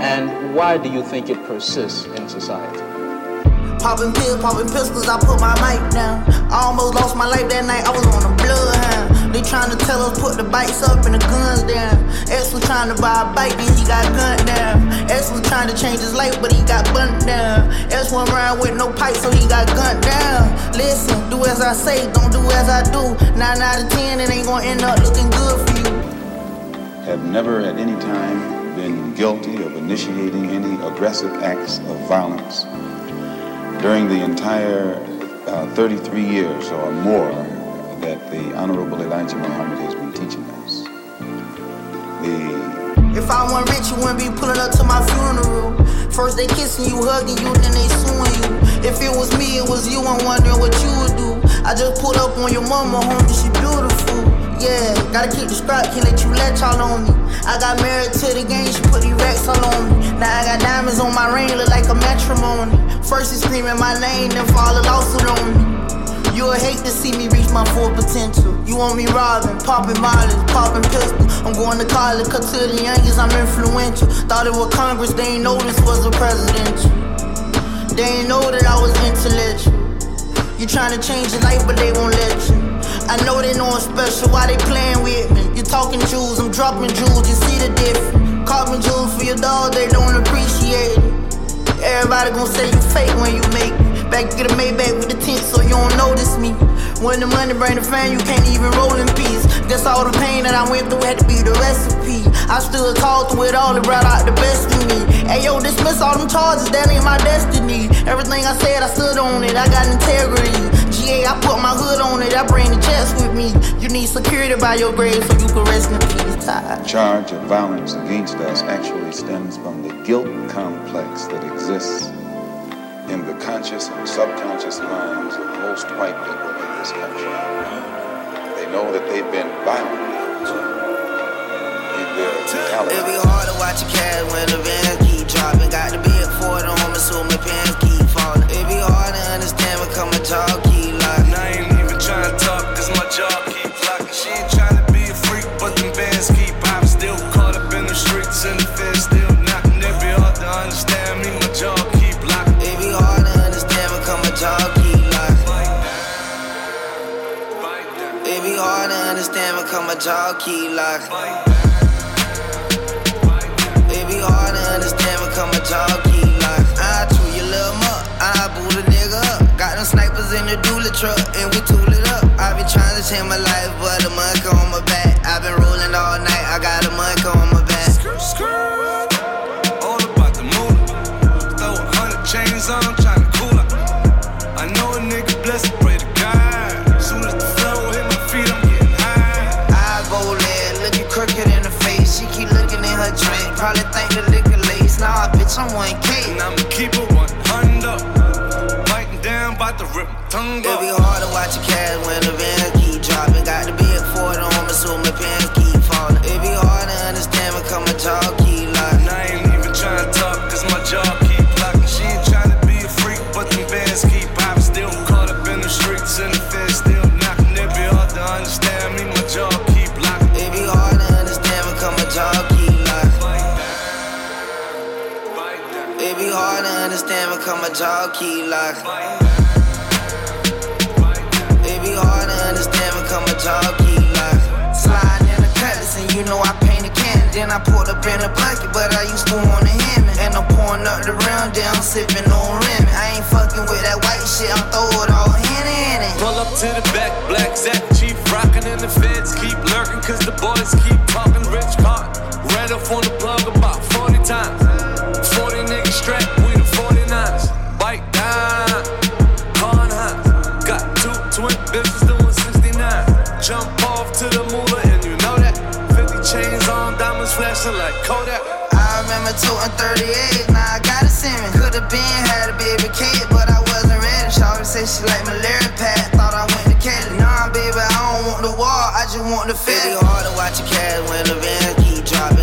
Speaker 28: and why do you think it persists in society?
Speaker 3: Popping pills, popping pistols, I put my mic down. I almost lost my life that night, I was on a bloodhound. They trying to tell us put the bikes up and the guns down. X was trying to buy a bike, then he got gunned down. X was trying to change his life, but he got burnt down. X went around with no pipe, so he got gunned down. Listen, do as I say, don't do as I do. Nine out of ten, it ain't gonna end up looking good for you.
Speaker 29: have never at any time been guilty of initiating any aggressive acts of violence. During the entire uh, 33 years or more that the Honorable Elijah Muhammad has been teaching us, the
Speaker 3: If I wasn't rich, you wouldn't be pulling up to my funeral. First they kissing you, hugging you, then they suing you. If it was me, it was you, I'm wondering what you would do. I just pulled up on your mama, homie, she beautiful. Yeah, gotta keep the scrap, can't let you let y'all on me. I got married to the game, she put the racks all on me. Now I got diamonds on my ring, look like a matrimony. First he screaming my name, then fall a lawsuit on me. You would hate to see me reach my full potential. You want me robbing, popping mileage, popping pistol. I'm going to college, cut to the youngest, I'm influential. Thought it was Congress, they ain't know this was a presidential. They ain't know that I was intellectual. You trying to change your life, but they won't let you. I know they know I'm special, why they playing with me? You talking jewels, I'm dropping jewels, you see the difference. Carving jewels for your dog, they don't appreciate it. Everybody gon' say you fake when you make me.
Speaker 30: I can get a Maybach with the tint so you don't notice me. When the money bring the fame, you can't even roll in peace. Guess all the pain that I went through had to be the recipe. I stood tall through it all, it brought out the best in me. Hey yo, dismiss all them charges, that ain't my destiny. Everything I said, I stood on it, I got integrity. GA, I put my hood on it, I bring the jets with me. You need security by your grave so you can rest in peace. Ty.
Speaker 29: charge of violence against us actually stems from the guilt complex that exists in the conscious and subconscious minds of most white people in this country. They know that they've been violated their
Speaker 3: It be hard to watch a cat when the van keep dropping. Got to the big Ford on me, so my pants keep falling. It be hard to understand when come a jaw keep locking.
Speaker 11: I ain't even trying to talk cause my jaw keep locking. She ain't trying to be a freak, but them bands keep popping. Still caught up in the streets and the feds still knocking. It be hard to understand me, my jaw keep locking.
Speaker 3: It be hard to understand when come a jaw keep locking. It be hard to understand when come a jaw keep locking. Trying my life, but the monk on my back. I've been rolling all night, I got a monk on my back.
Speaker 11: All about the moon. Throw a hundred chains on, I'm trying to cool up. I know a nigga blessed, pray to God. Soon as the flow hit my feet, I'm getting high.
Speaker 3: I go there, looking crooked in the face. She keep looking in her drink, probably think the liquor lace. Nah, bitch, I'm 1K.
Speaker 11: And Biting down, bout to rip my tongue
Speaker 3: It
Speaker 11: up.
Speaker 3: be hard to watch a cat when the van keep dropping. Got the big Ford on me, so my pants keep falling. It be hard to understand when come a jaw keep locking.
Speaker 11: I ain't even trying to talk, cause my jaw keep locking. She ain't trying to be a freak, but them bands keep popping. Still caught up in the streets and the feds still knocking. It be hard to understand me, my jaw keep locking.
Speaker 3: It be hard to understand when come a jaw keep locking. It be hard to understand when come a jaw keep locking. Then I pulled up in a bucket, but I used to want a Hemi. And I'm pouring up the round down, sipping on Remy. I ain't fucking with that white shit, I'm throw it all in it.
Speaker 11: Pull up to the back, black Zach, chief rockin' and the feds keep lurking, cause the boys keep talking rich card. Ran up on the plug about 40 times. Flashing like Kodak.
Speaker 3: I remember 2 and 38, now I got a semen. Could've been had a baby kid, but I wasn't ready. Shawty said she like malaria pad, thought I went to Kelly. Nah, baby, I don't want the wall, I just want the fit. It be hard to watch a cat when the van keep dropping.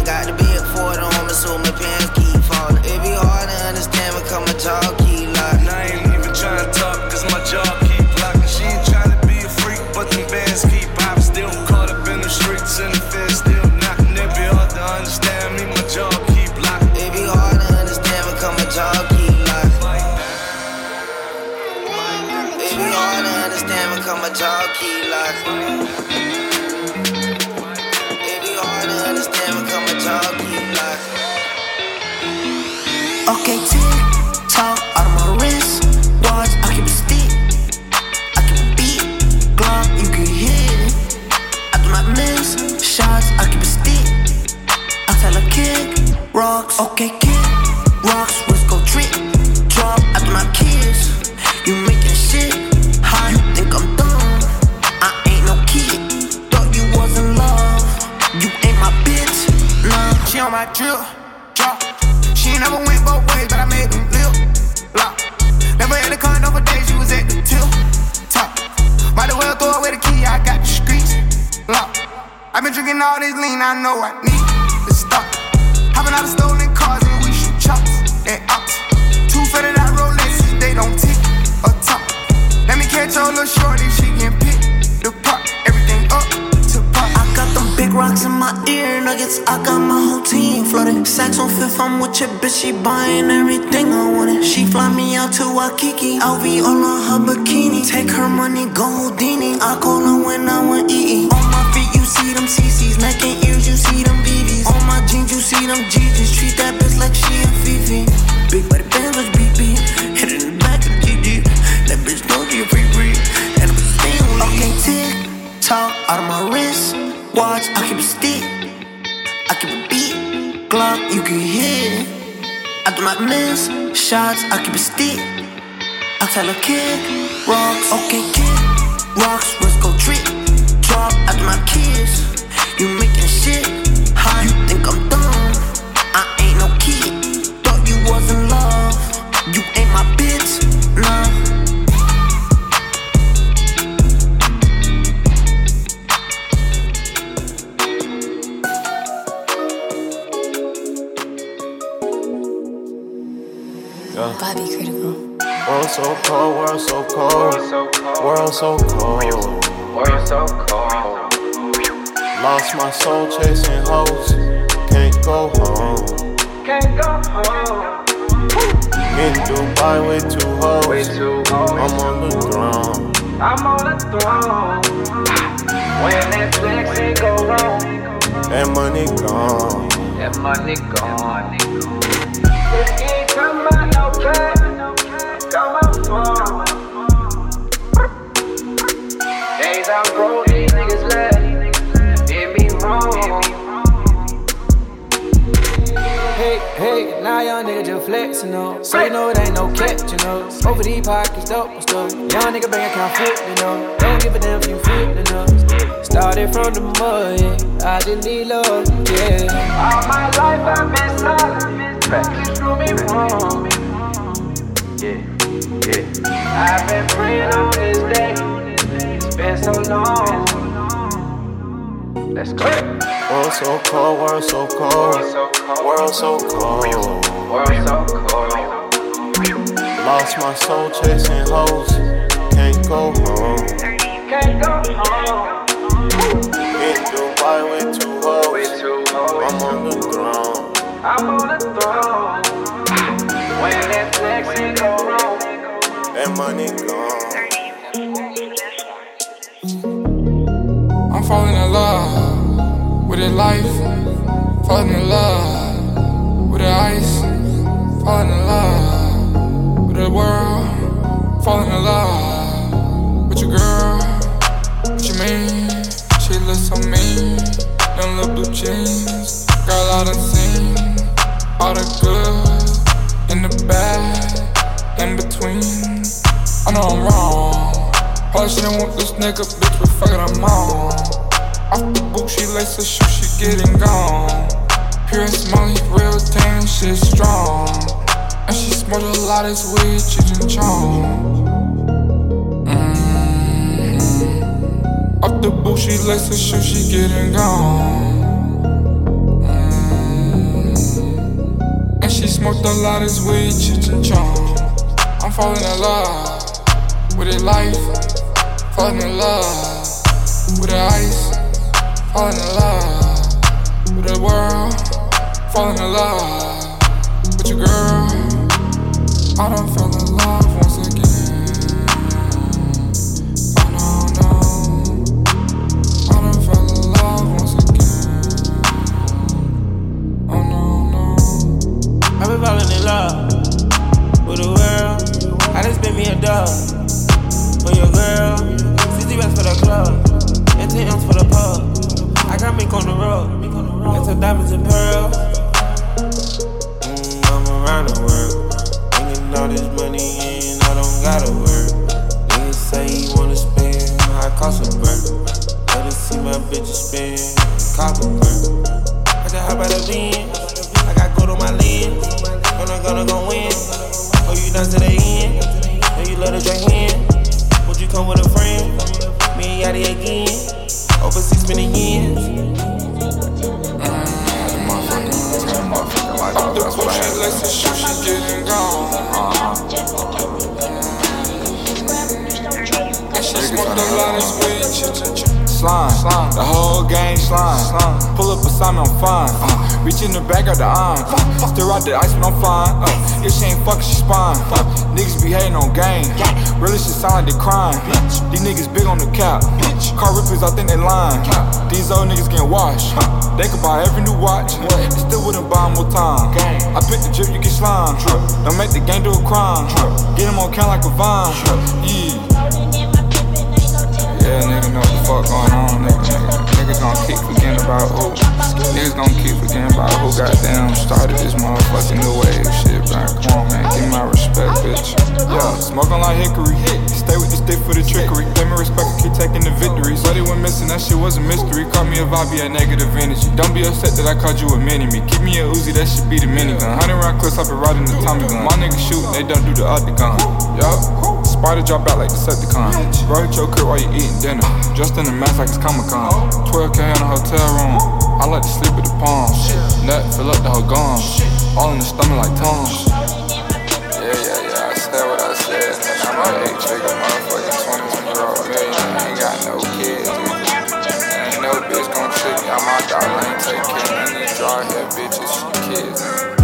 Speaker 31: She
Speaker 32: buying everything I wanted. She fly me out to Waikiki. LV all on her bikini. Take her money, go Houdini.
Speaker 33: Miss shots, I keep it stick. I tell a kid, rocks, okay, kid, rocks, let's go trip. Drop after my kids,
Speaker 34: so cold, world so cold, world so cold, world so cold. Lost my soul chasing hoes, can't go home.
Speaker 35: Can't go home.
Speaker 34: In Dubai with two hoes, I'm on the throne.
Speaker 35: I'm on the throne. When Netflix ain't go wrong,
Speaker 34: And money gone.
Speaker 35: that money gone. Days I'm broke, these niggas left. Did me wrong.
Speaker 10: Hey, hey, now young nigga just flexing up. So you know it ain't no catching up. Over these pockets, dope and stuff. Young nigga bank account flipping up. Don't give a damn if you flipping up. Started from the mud, yeah. I just need love, yeah.
Speaker 35: All my life I've been silent. Practice through me wrong. Yeah, yeah. I've been praying on this day. Been so long. Let's go.
Speaker 34: World so cold, world so cold, world so cold,
Speaker 35: world so cold.
Speaker 34: Lost my soul chasing hoes, can't go home.
Speaker 35: Can't go home.
Speaker 34: In Dubai with two hoes, I'm on the throne.
Speaker 35: I'm on the throne. When Netflix ain't go wrong,
Speaker 34: And money gone.
Speaker 36: Falling in love with a life, falling in love with the ice, falling in love with the world, falling in love with your girl. What you mean? She looks so mean. Them little blue jeans, girl, I done seen all the good in the bad, in between. I know I'm wrong. Probably shouldn't want this nigga, bitch, but fuck it, I'm on. Off the boot, she lace her shoe, she getting gone. Pure Molly, real tan, shit strong. And she smoked a lot of weed, Cheech and Chong. Mm-hmm. Off the boot, she lace her shoe, she getting gone. Mm-hmm. And she smoked a lot of weed, Cheech and Chong. I'm falling in love with a life, falling in love with the ice, falling in love with the world, falling in love with your girl. I done fell in love once again. Oh no, no. I done fell in love once again. Oh no, no.
Speaker 19: I've been falling in love with the world. I just spent me a dog for your girl. 60 racks for the club, and 10 M's for the pub. I got mink on the road, and some diamonds and pearls. Mm, I'm around the world, bringing all this money in. I don't gotta work. Niggas say he wanna spend, I cost a burn. Us see my bitches spend, copper burn. I just hop out of Benz, I got gold on my lens. Gonna, gonna go win. Oh, you done to the end? Oh, you love to drink hand? Would you come with a friend? Me and Yachty again. Overseas spending years.
Speaker 36: Off Chong.
Speaker 37: Slime, the whole gang slime. Pull up beside me, I'm fine. Uh, reach in the back of the arm. Uh, still out the ice when I'm flying. Uh, if she ain't fucking, she spine. Uh, niggas be hating on game. Really shit sound like they crying. These niggas big on the cap. Car rippers, I think they lying. These old niggas getting washed. They could buy every new watch. And still wouldn't buy more time. I pick the drip, you get slime. Don't make the game do a crime. Get him on count like a vine. Yeah. Yeah, nigga know what the fuck going on, nigga. nigga, nigga
Speaker 36: niggas gon' keep forgetting about who. Niggas gon' keep forgetting about who goddamn started this motherfucking new wave shit, bro. Come on, man, give me my respect, bitch. Yeah, smoking like hickory. Stay with the stick for the trickery. Give me respect, and keep taking the victories. But it went missing, that shit was a mystery. Call me a vibe, be a negative energy. Don't be upset that I called you a mini me. Give me a Uzi, that should be the minigun. Hundred round clips, I've been riding the Tommy gun. My niggas shooting, they don't do the other gun. Yup. Spider drop out like Decepticon. Hit your crib while you eating dinner. Dressed in a mask like it's Comic Con. 12K in a hotel room. I like to sleep with the palms. Nut fill up the whole gums. All in the stomach like tongues. Yeah, yeah, yeah. I said what I said. And I'm an eight trigger motherfucking 21 year old millionaire. I ain't got no kids. Ain't no bitch gon' trick me. I'm my dog. I ain't take care of these dry hair bitches. Kids.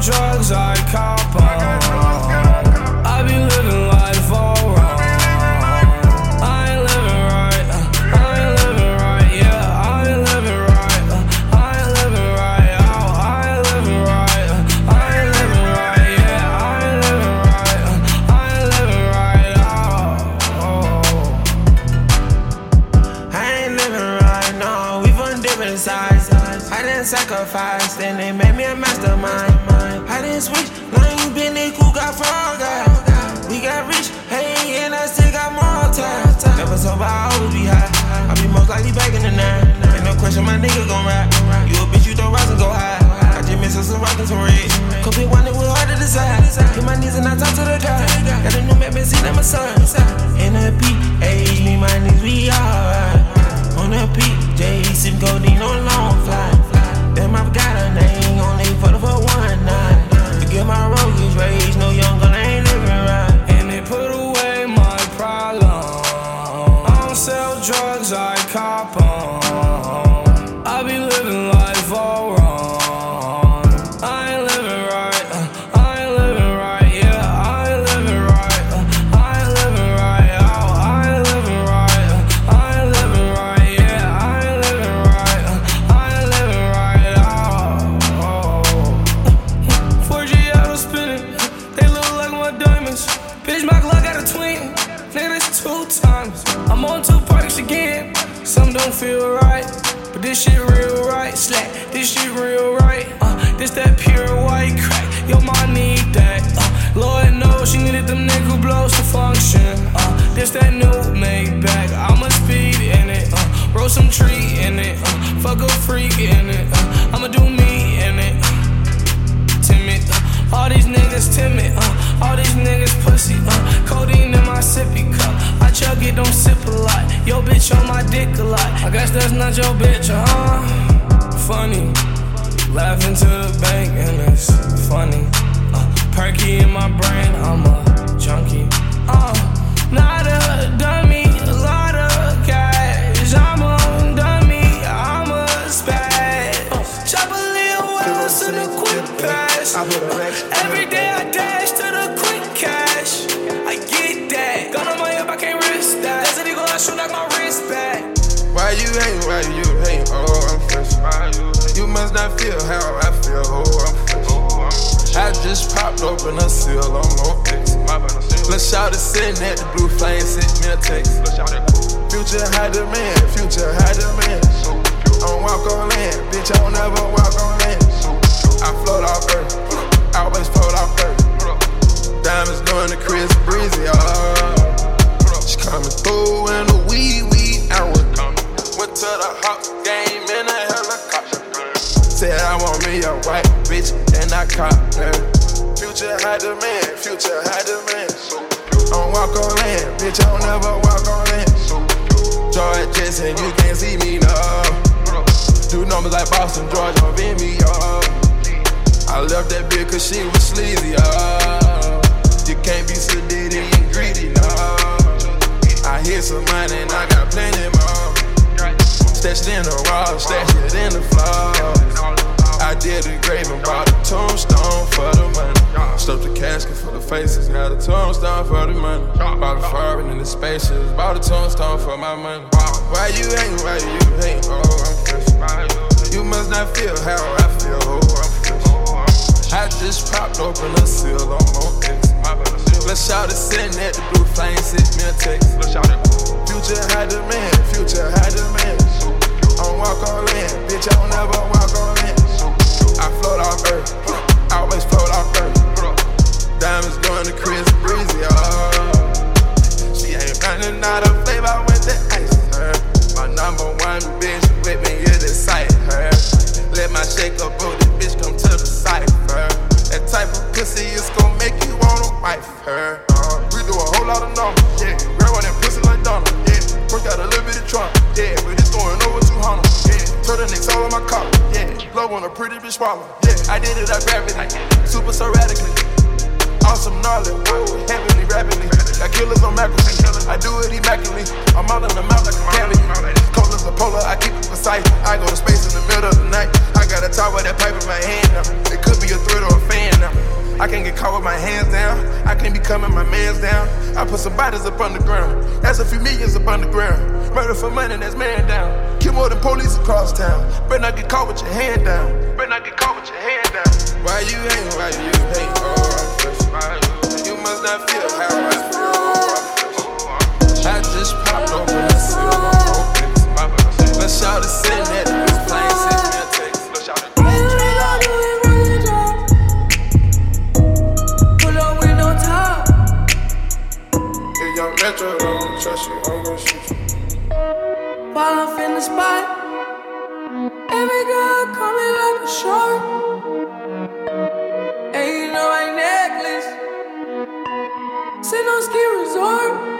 Speaker 38: Drugs, I cop Be most likely the nine. Ain't no question, my nigga gon' ride. You a bitch, you don't rise and go high. I just miss some rock and some red. Could be one that was hard to decide. Hit my knees and I talk to the guy. Got a new map, been seen, I'm a son. In a me, my knees, we alright. On a PJ, sip codeine on long fly. Damn, I've got a name, only for the for one night. Forget my function. Uh, this that new Maybach. I'ma speed in it. Uh, roll some tree in it. Uh, fuck a freak in it. Uh, I'ma do me in it. Timid. Uh, all these niggas timid. Uh, all these niggas pussy. Uh, codeine in my sippy cup. I chug it, don't sip a lot. Yo, bitch on my dick a lot. I guess that's not your bitch, huh? Funny. Laughing to the bank and it's funny. Uh, perky in my brain, I'm a junkie. Uh, not a dummy, a lot of cash. I'm a dummy, I'm a spaz. A little wells in a quick pass. Every day I dash to the quick cash. I get that. Gun on my hip, I can't risk that. As it go, I shoot knock my wrist back.
Speaker 22: Why you hate? Why you hate? Oh, I'm fresh. You must not feel how I feel. Oh, I'm fresh. I just popped open a seal on no Let's shout it sitting at the blue flame, sent me a text. Future high demand, future high demand. I don't walk on land, bitch, I don't ever walk on land. I float off earth, I always float off earth. Diamonds doing the Chris Breezy, oh. She coming through in the wee wee hour. Went to the hot game in a helicopter. Said I want me a white bitch, and I caught her. Future high demand, future high demand. Don't walk on land, bitch, I don't ever walk on land. George Jetson, you can't see me now. Do numbers like Boston, George, don't beat me up. I left that bitch cause she was sleazy, oh. You can't be sedated and greedy, no. I hit some money and I got plenty more. Stashed in the wall, stashed it in the floor. I did the grave and bought a tombstone for the money. Stuffed the casket for the faces, got a tombstone for the money. Bought a foreign in the spaces, bought a tombstone for my money. Why you ain't Why you hate? Oh, I'm fresh. You must not feel how I feel. Oh, I'm fresh. I just popped open a seal on my ex. Let's shout it, sitting at the blue flame, sent me a text. Future high demand, future high demand. I'm walk on land, bitch, I don't ever walk on land. I float off earth, I always float off earth diamonds going to Chris Breezy. Oh, she ain't running out of flavor with the ice her. My number one bitch with me is excite her. Let my shake up booty bitch come to the cipher. That type of pussy is gonna make you wanna wife her. Uh, we do a whole lot of numbers, yeah. Grab on that pussy like Donald, yeah. First got a little bit of Trump, yeah. But it's going over 200, yeah. Turn the nicks all on my collar, yeah. Blow on a pretty bitch swallow, yeah. I did it, I grabbed it, super so radically awesome knowledge. Heavenly, rapidly. Got killers on macros. I do it immaculately. I'm out in the mouth like a candy. Cold as a polar, I keep it sight I go to space in the middle of the night. I got a tower that pipe in my hand now. It could be a threat or a fan now. I can't get caught with my hands down. I can't be coming my mans down. I put some bodies up on the ground. That's a few millions up on the ground. Murder for money, that's man down. Kill more than police across town. Better not get caught with your hand down. Better not get caught with your hand down. Why you hate? Why you hate? Oh, about you. Must not feel how I feel. I just popped open the silver. Let's shout it, send that. it. I don't trust you, I'm gon' shoot you.
Speaker 38: While I'm in the spot, every girl coming like a shark. Sandusky Resort.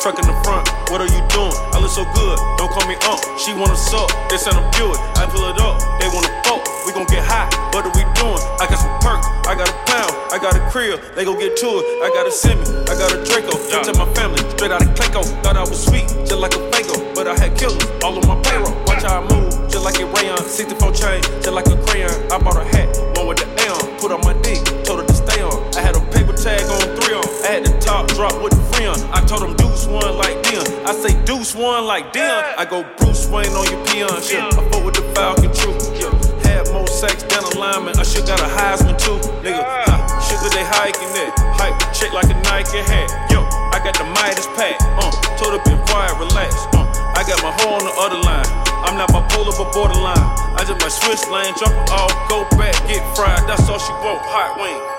Speaker 5: Truck in the front. What are you doing? I look so good, don't call me up. She wanna suck, they send a Buick. I pull it up, they wanna fuck. We gon' get high, what are we doing? I got some perk, I got a pound, I got a crib, they gon' get to it. I got a semi, I got a Draco. Yeah. to my family, straight out of Clayco. Thought I was sweet, just like a Fago, but I had killers all on my payroll. Watch how I move, just like a rayon. 64 chain, just like a crayon. I bought a hat, one with the A on. Put on my dick, told her to stay on. I had a tag on three on. I had the top drop with the free on. I told him deuce one like Dion. I say deuce one like Dion. I go Bruce Wayne on your peon. Shit, I fought with the Falcon troop. Yeah. Had more sex than a lineman. I should got a Heisman too, nigga. Ha, sugar they hiking it. Hype check like a Nike hat. Yo, I got the Midas pack. Uh, told her be quiet, relax. Uh, I got my hoe on the other line. I'm not bipolar but borderline. I just my switch lane, jump off, go back, get fried. That's all she want, hot wing.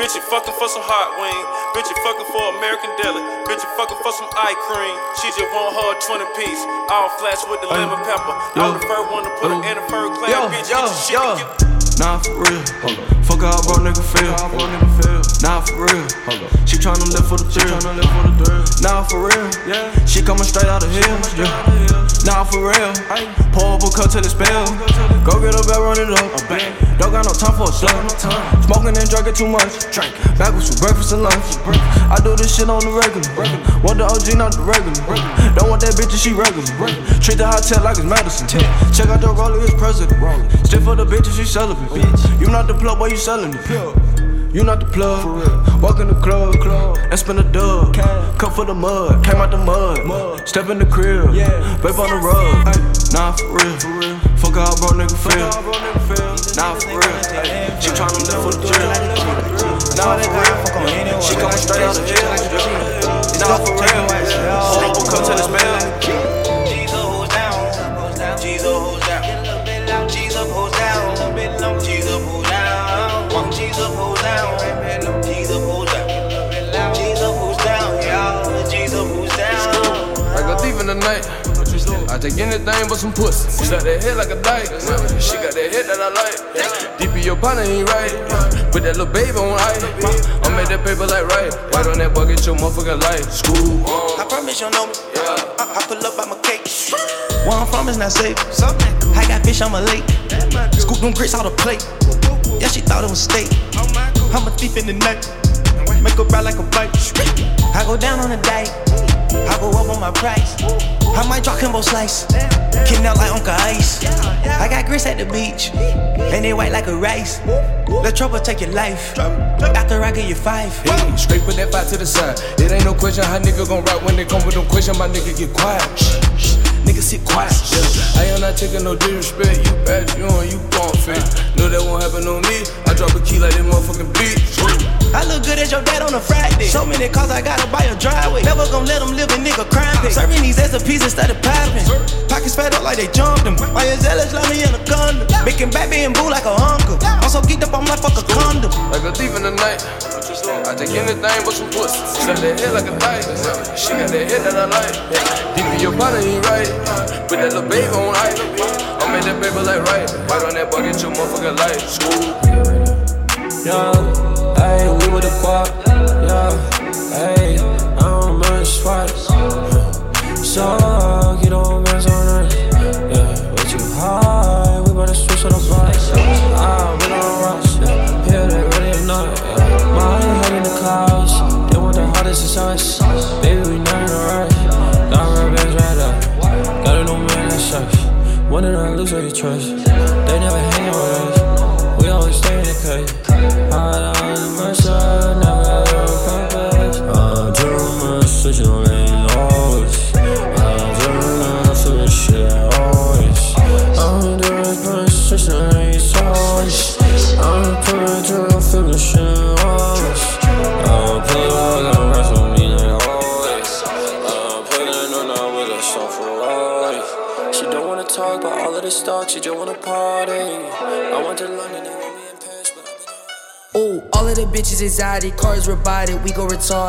Speaker 5: Bitch, you fucking for some hot wing. Bitch, you fucking for American deli. Bitch, you fucking for some eye cream. She just want her 20 piece. All flats with the lemon pepper. I'm the first one to put her in the fur clad.
Speaker 16: Yo,
Speaker 5: bitch,
Speaker 16: yo,
Speaker 5: get your shit
Speaker 16: yo.
Speaker 5: together.
Speaker 16: Nah, for real. Fuck how bro nigga feel. Nah, for real. Hold up. She tryna live for the thrill. Nah, for real. Yeah. She coming straight out of hills. Yeah. Nah, for real. Pour up a cup till it spill. Go get a bell, run it up. Don't got no time for a slut. Smoking and drinking too much. Drink. Backwards for breakfast and lunch. I do this shit on the regular. Want the OG, not the regular. Don't want that bitch if she regular. Treat the hotel like it's medicine. Check out the roller, it's president. Still for the bitch if she celibate. You not the plug, boy, you selling it. You not the plug. Walk in the club, club. And spin a dub. Cup for the mud, came out the mud. Step in the crib, vape on the rug. Nah, for real. Fuck how bro nigga feel. Nah, for real. She tryna live for the drill. Nah, for real. She coming straight out the jail. Nah, for real. Hold up a cup till it's spell.
Speaker 12: I night. I take anything but some pussy. Suck that head like a dyke. She got that head that I like. Deep in your partner ain't right. Put that little baby on ice. I made that paper like right. White on that bucket, your motherfucking life. School on.
Speaker 27: I promise you know me. I, I pull up, I'm a cake. Where I'm from is not safe. I got fish on my lake. Scoop them grits out the plate. Yeah, she thought it was steak. Oh I'm a thief in the night. Make her ride like a bike. I go down on a dike. I go up on my price. I might drop Kimbo slice. Kicking out like Uncle Ice. I got grits at the beach. And they white like a rice. Let trouble take your life. After I give you five.
Speaker 12: Hey, straight put that five to the side. It ain't no question how nigga gon' rap when they come with them question. My nigga get quiet. Shh, shh. Nigga sit quiet. Yeah. I am not taking no disrespect. You bad, you on, you gon' fit. Know that won't happen on me. I drop a key like that motherfucking beat.
Speaker 27: I look good as your dad on a Friday. So many cars I gotta buy a driveway. Never gon' let them live in nigga crime pay. Serving these SOPs instead of popping. Pockets fed up like they jumped them. My zealous love me in a condom. Making baby and boo like a uncle. I'm so geeked up, I'm like fuck a condom.
Speaker 12: Like a thief in the night. I take anything but some pussy. Suck that head like a knife. She got that head that I like. Deep in your body ain't right. Put that little baby on ice. I made that baby like right. Right on that bucket, your motherfucking life. School.
Speaker 39: Yeah, hey,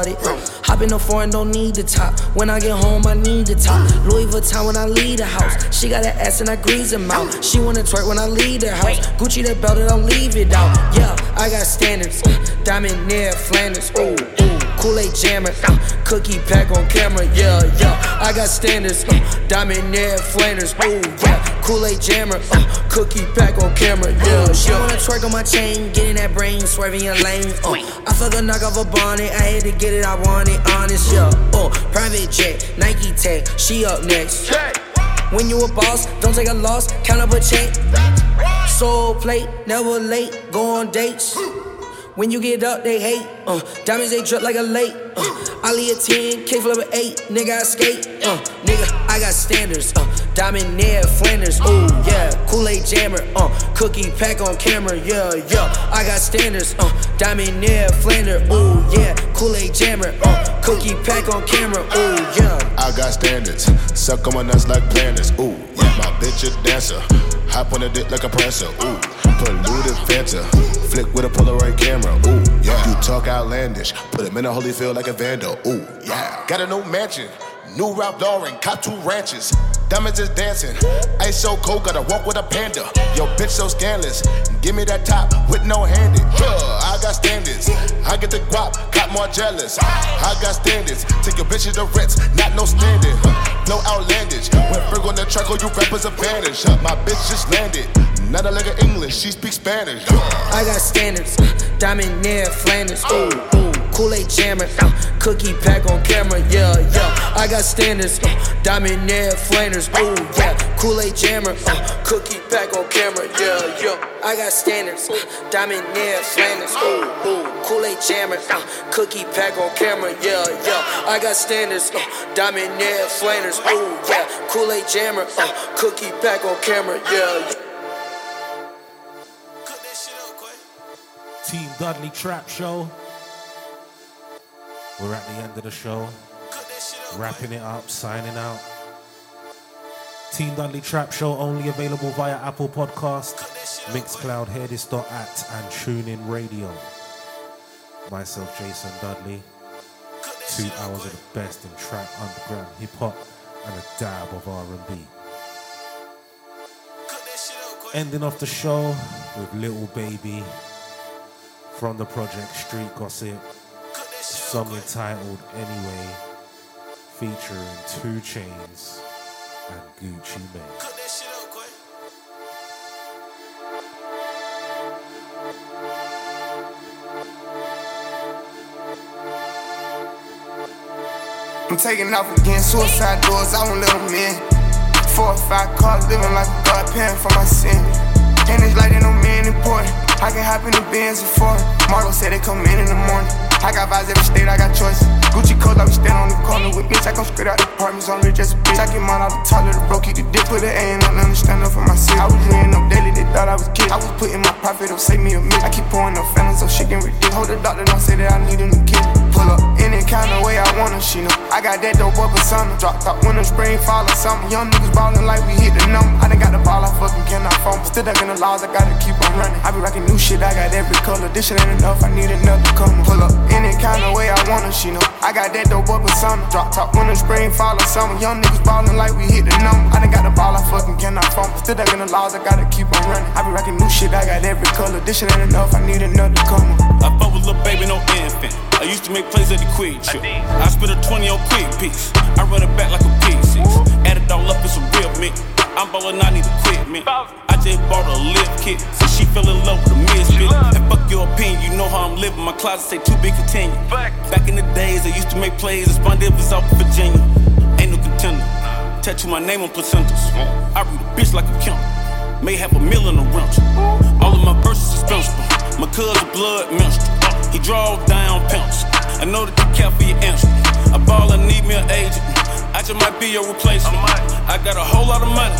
Speaker 40: retarded. Hop in the foreign, don't need the top. When I get home, I need the top. Louis Vuitton when I leave the house. She got an ass and I grease her mouth. She wanna twerk when I leave the house. Gucci that belt, and I don't leave it out. Yeah, I got standards. Diamond near Flanders. Ooh, ooh. Kool-Aid jammer, cookie pack on camera, yeah, yeah. I got standards, diamond near Flanders, ooh, yeah. Kool-Aid jammer, cookie pack on camera, yeah, yeah. She wanna twerk on my chain, getting that brain, swerving your lane, uh. I fuck a knock off a bonnet, I had to get it, I want it, honest, yeah. Oh, private jet, Nike tag, she up next. When you a boss, don't take a loss, count up a check. Soul plate, never late, go on dates. When you get up, they hate. Uh, diamonds they drip like a lake. Uh, Ali a 10, K flip a 8, nigga I skate. Uh, nigga, I got standards. Uh, diamond near Flanders. Ooh, yeah. Kool-Aid jammer. Uh, cookie pack on camera. Yeah, yeah. I got standards. Uh, diamond near Flanders. Ooh, yeah. Kool-Aid jammer. Uh, cookie pack on camera. Ooh, yeah.
Speaker 41: I got standards. Suck on my nuts like planners. Ooh, yeah. My bitch a dancer. Hop on the dick like a prancer. Ooh, polluted Fanta. Flick with a Polaroid camera. Ooh, yeah. You talk outlandish. Put him in a Holyfield like a vandal. Ooh, yeah. Got a new mansion. New Ralph Lauren, cop two ranches. Diamonds is dancing. Ice so cold, gotta walk with a panda. Yo, bitch so scandalous. Give me that top with no handed. Huh, I got standards. I get the guap, got more jealous. I got standards. Take your bitch to Ritz, not no standard. No outlandish. When Ferg on the track, all you rappers a vanish. My bitch just landed. Not a leg of English, she speaks Spanish.
Speaker 40: I got standards. Diamond near Flanders. Ooh, ooh. Kool-Aid jammer. Uh, cookie pack on camera. Yeah, yeah. I got standards. Uh, diamond near Flanders. Ooh, yeah. Kool-Aid jammer. Uh, cookie pack on camera. Yeah, yeah. I got standards. Diamond near Flanders. Ooh, ooh. Kool-Aid jammer. Uh, cookie pack on camera. Yeah, yeah. I got standards. Diamond near Flanders. Ooh, yeah. Kool-Aid jammer. Uh, cookie pack on camera. Yeah, yeah.
Speaker 1: Team Dudley Trap Show. We're at the end of the show. Wrapping it up, signing out. Team Dudley Trap Show only available via Apple Podcast, Mixcloud, Hearthis.at, and TuneIn Radio. Myself, Jason Dudley. Two hours of the best in trap, underground, hip hop, and a dab of R&B. Ending off the show with Little Baby from the project Street Gossip, song entitled Anyway, featuring 2 Chainz and Gucci Mane.
Speaker 42: I'm taking off again, suicide doors, I won't let them in. Four or five cars, living like a god, paying for my sin. And it's like they know me ain't important. I can hop in the Benz and foreign. Marlo said they come in in the morning. I got vibes every state, I got choices. Gucci coat, I be stand on the corner with bitch. I come straight out the apartments, I'm rich as a bitch. I get mine out the toilet, the broke, could dip with an A and I understand up for my city. I was dreaming up daily, they thought I was kid. I was putting my profit up, save me a minute. I keep pouring up feelings, so shit getting ridiculous. Hold the doctor, don't say that I need a new kid. Pull up any kind of way I want her, she know. I got that dope up or something. Drop top winter, spring, fall or something. Young niggas ballin' like we hit the number. I done got the ball, I fucking cannot phone. Still ducking the laws, I gotta keep on running. I be rocking new shit, I got every color. This shit ain't enough, I need another color. Pull up any kind of way I want her, she know. I got that dope up or something. Drop top winter, spring, fall or summer. Young niggas ballin' like we hit the number. I done got the ball, I fucking cannot phone. Still ducking the laws, I gotta keep on running. I be rocking new shit, I got every color. This shit ain't enough, I need another color.
Speaker 5: I fuck with little baby, no infant. I used to make plays at the quick trip. I spit a 20 on quick piece. I run it back like a a P6. Add it all up, it's a real me. I'm ballin', I need equipment. I just bought a lift kit, so she fell in love with a misfit. And fuck your opinion, you know how I'm living. My closet say too big, continue. Back in the days, I used to make plays, and Spawn was out in Virginia. Ain't no contender. Tattoo my name on placentas. I read a bitch like a count. May have a mill in the rental. All of my verses expensive. My cousin blood menstrual. He draws down pimps. I know that you care for your answer. I ball and need me an agent. I just might be your replacement. I got a whole lot of money,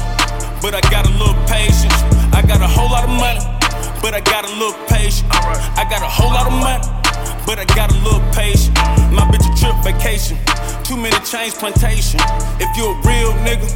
Speaker 5: but I got a little patience. I got a whole lot of money, but I got a little patience. I got a whole lot of money,
Speaker 43: but I got a little patience. My bitch a trip vacation, too many change plantation. If you a real nigga,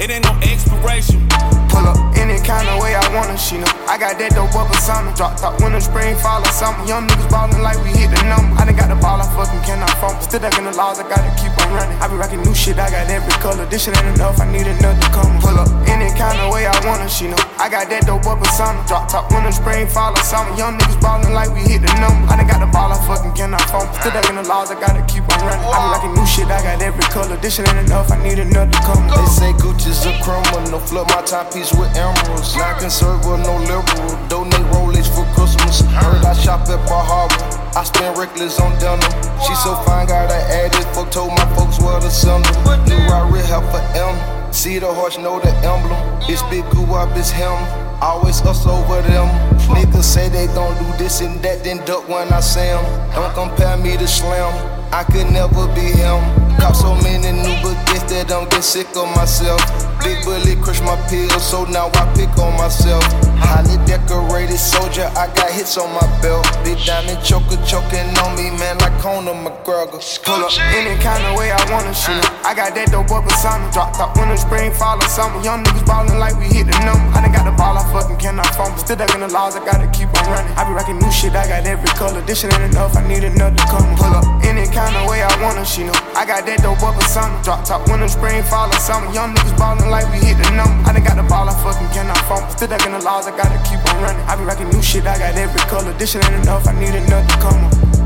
Speaker 43: it ain't no expiration.
Speaker 42: Pull up any kind of way I wanna, she know. I got that dope up persona. Drop top winter, spring, fall, or summer. Young niggas ballin' like we hit the number. I done got the ball, I fucking cannot phone. Still ducking the laws, I gotta keep on running. I be rocking new shit, I got every color. This shit ain't enough, I need another come. Pull up any kind of way I wanna, she know. I got that dope up persona. Drop top winter, spring, fall, or summer. Young niggas ballin' like we hit the number. I done got the ball, I fucking cannot phone. Still ducking the laws, I gotta keep on running. I be rocking new shit, I got every color. This shit ain't enough, I need another come.
Speaker 44: They say Gucci's a criminal. Flood my timepiece with emeralds. Not conservative, no liberal. Donate Rolex for Christmas. Heard I shop at Bal Harbour. I spend reckless on denim. She so fine, got her added. Fuck told my folks where to send her. New Rari help for M. See the horse, know the emblem. It's big goo up, it's him. Always us over them. Niggas say they gon' do this and that, then duck when I say 'em. Don't compare me to Slim. I could never be him. Caught so many new baguettes that I'm get sick of myself. Big bully crush my pills, so now I pick on myself. Highly decorated soldier, I got hits on my belt. Big diamond choker choking on me, man, like Conor McGregor.
Speaker 42: Pull up any kind of way I wanna shoot. I got that dope up persona. Drop top winter, spring, fall, or summer. Young niggas ballin' like we hit the number. I done got the ball, I fucking cannot fumble. Still ducking the laws, I gotta keep on running. I be rocking new shit, I got every color. This shit ain't enough, I need another come. Pull up any kind of way I wanna, know. I got that dope up persona. Drop top winter, spring, fall, or summer. Young niggas ballin' like we hit the number. I done got the ball, I fucking cannot fumble. Still ducking the laws, I gotta keep on running. I be rocking new shit, I got every color. This shit ain't enough, I need another come.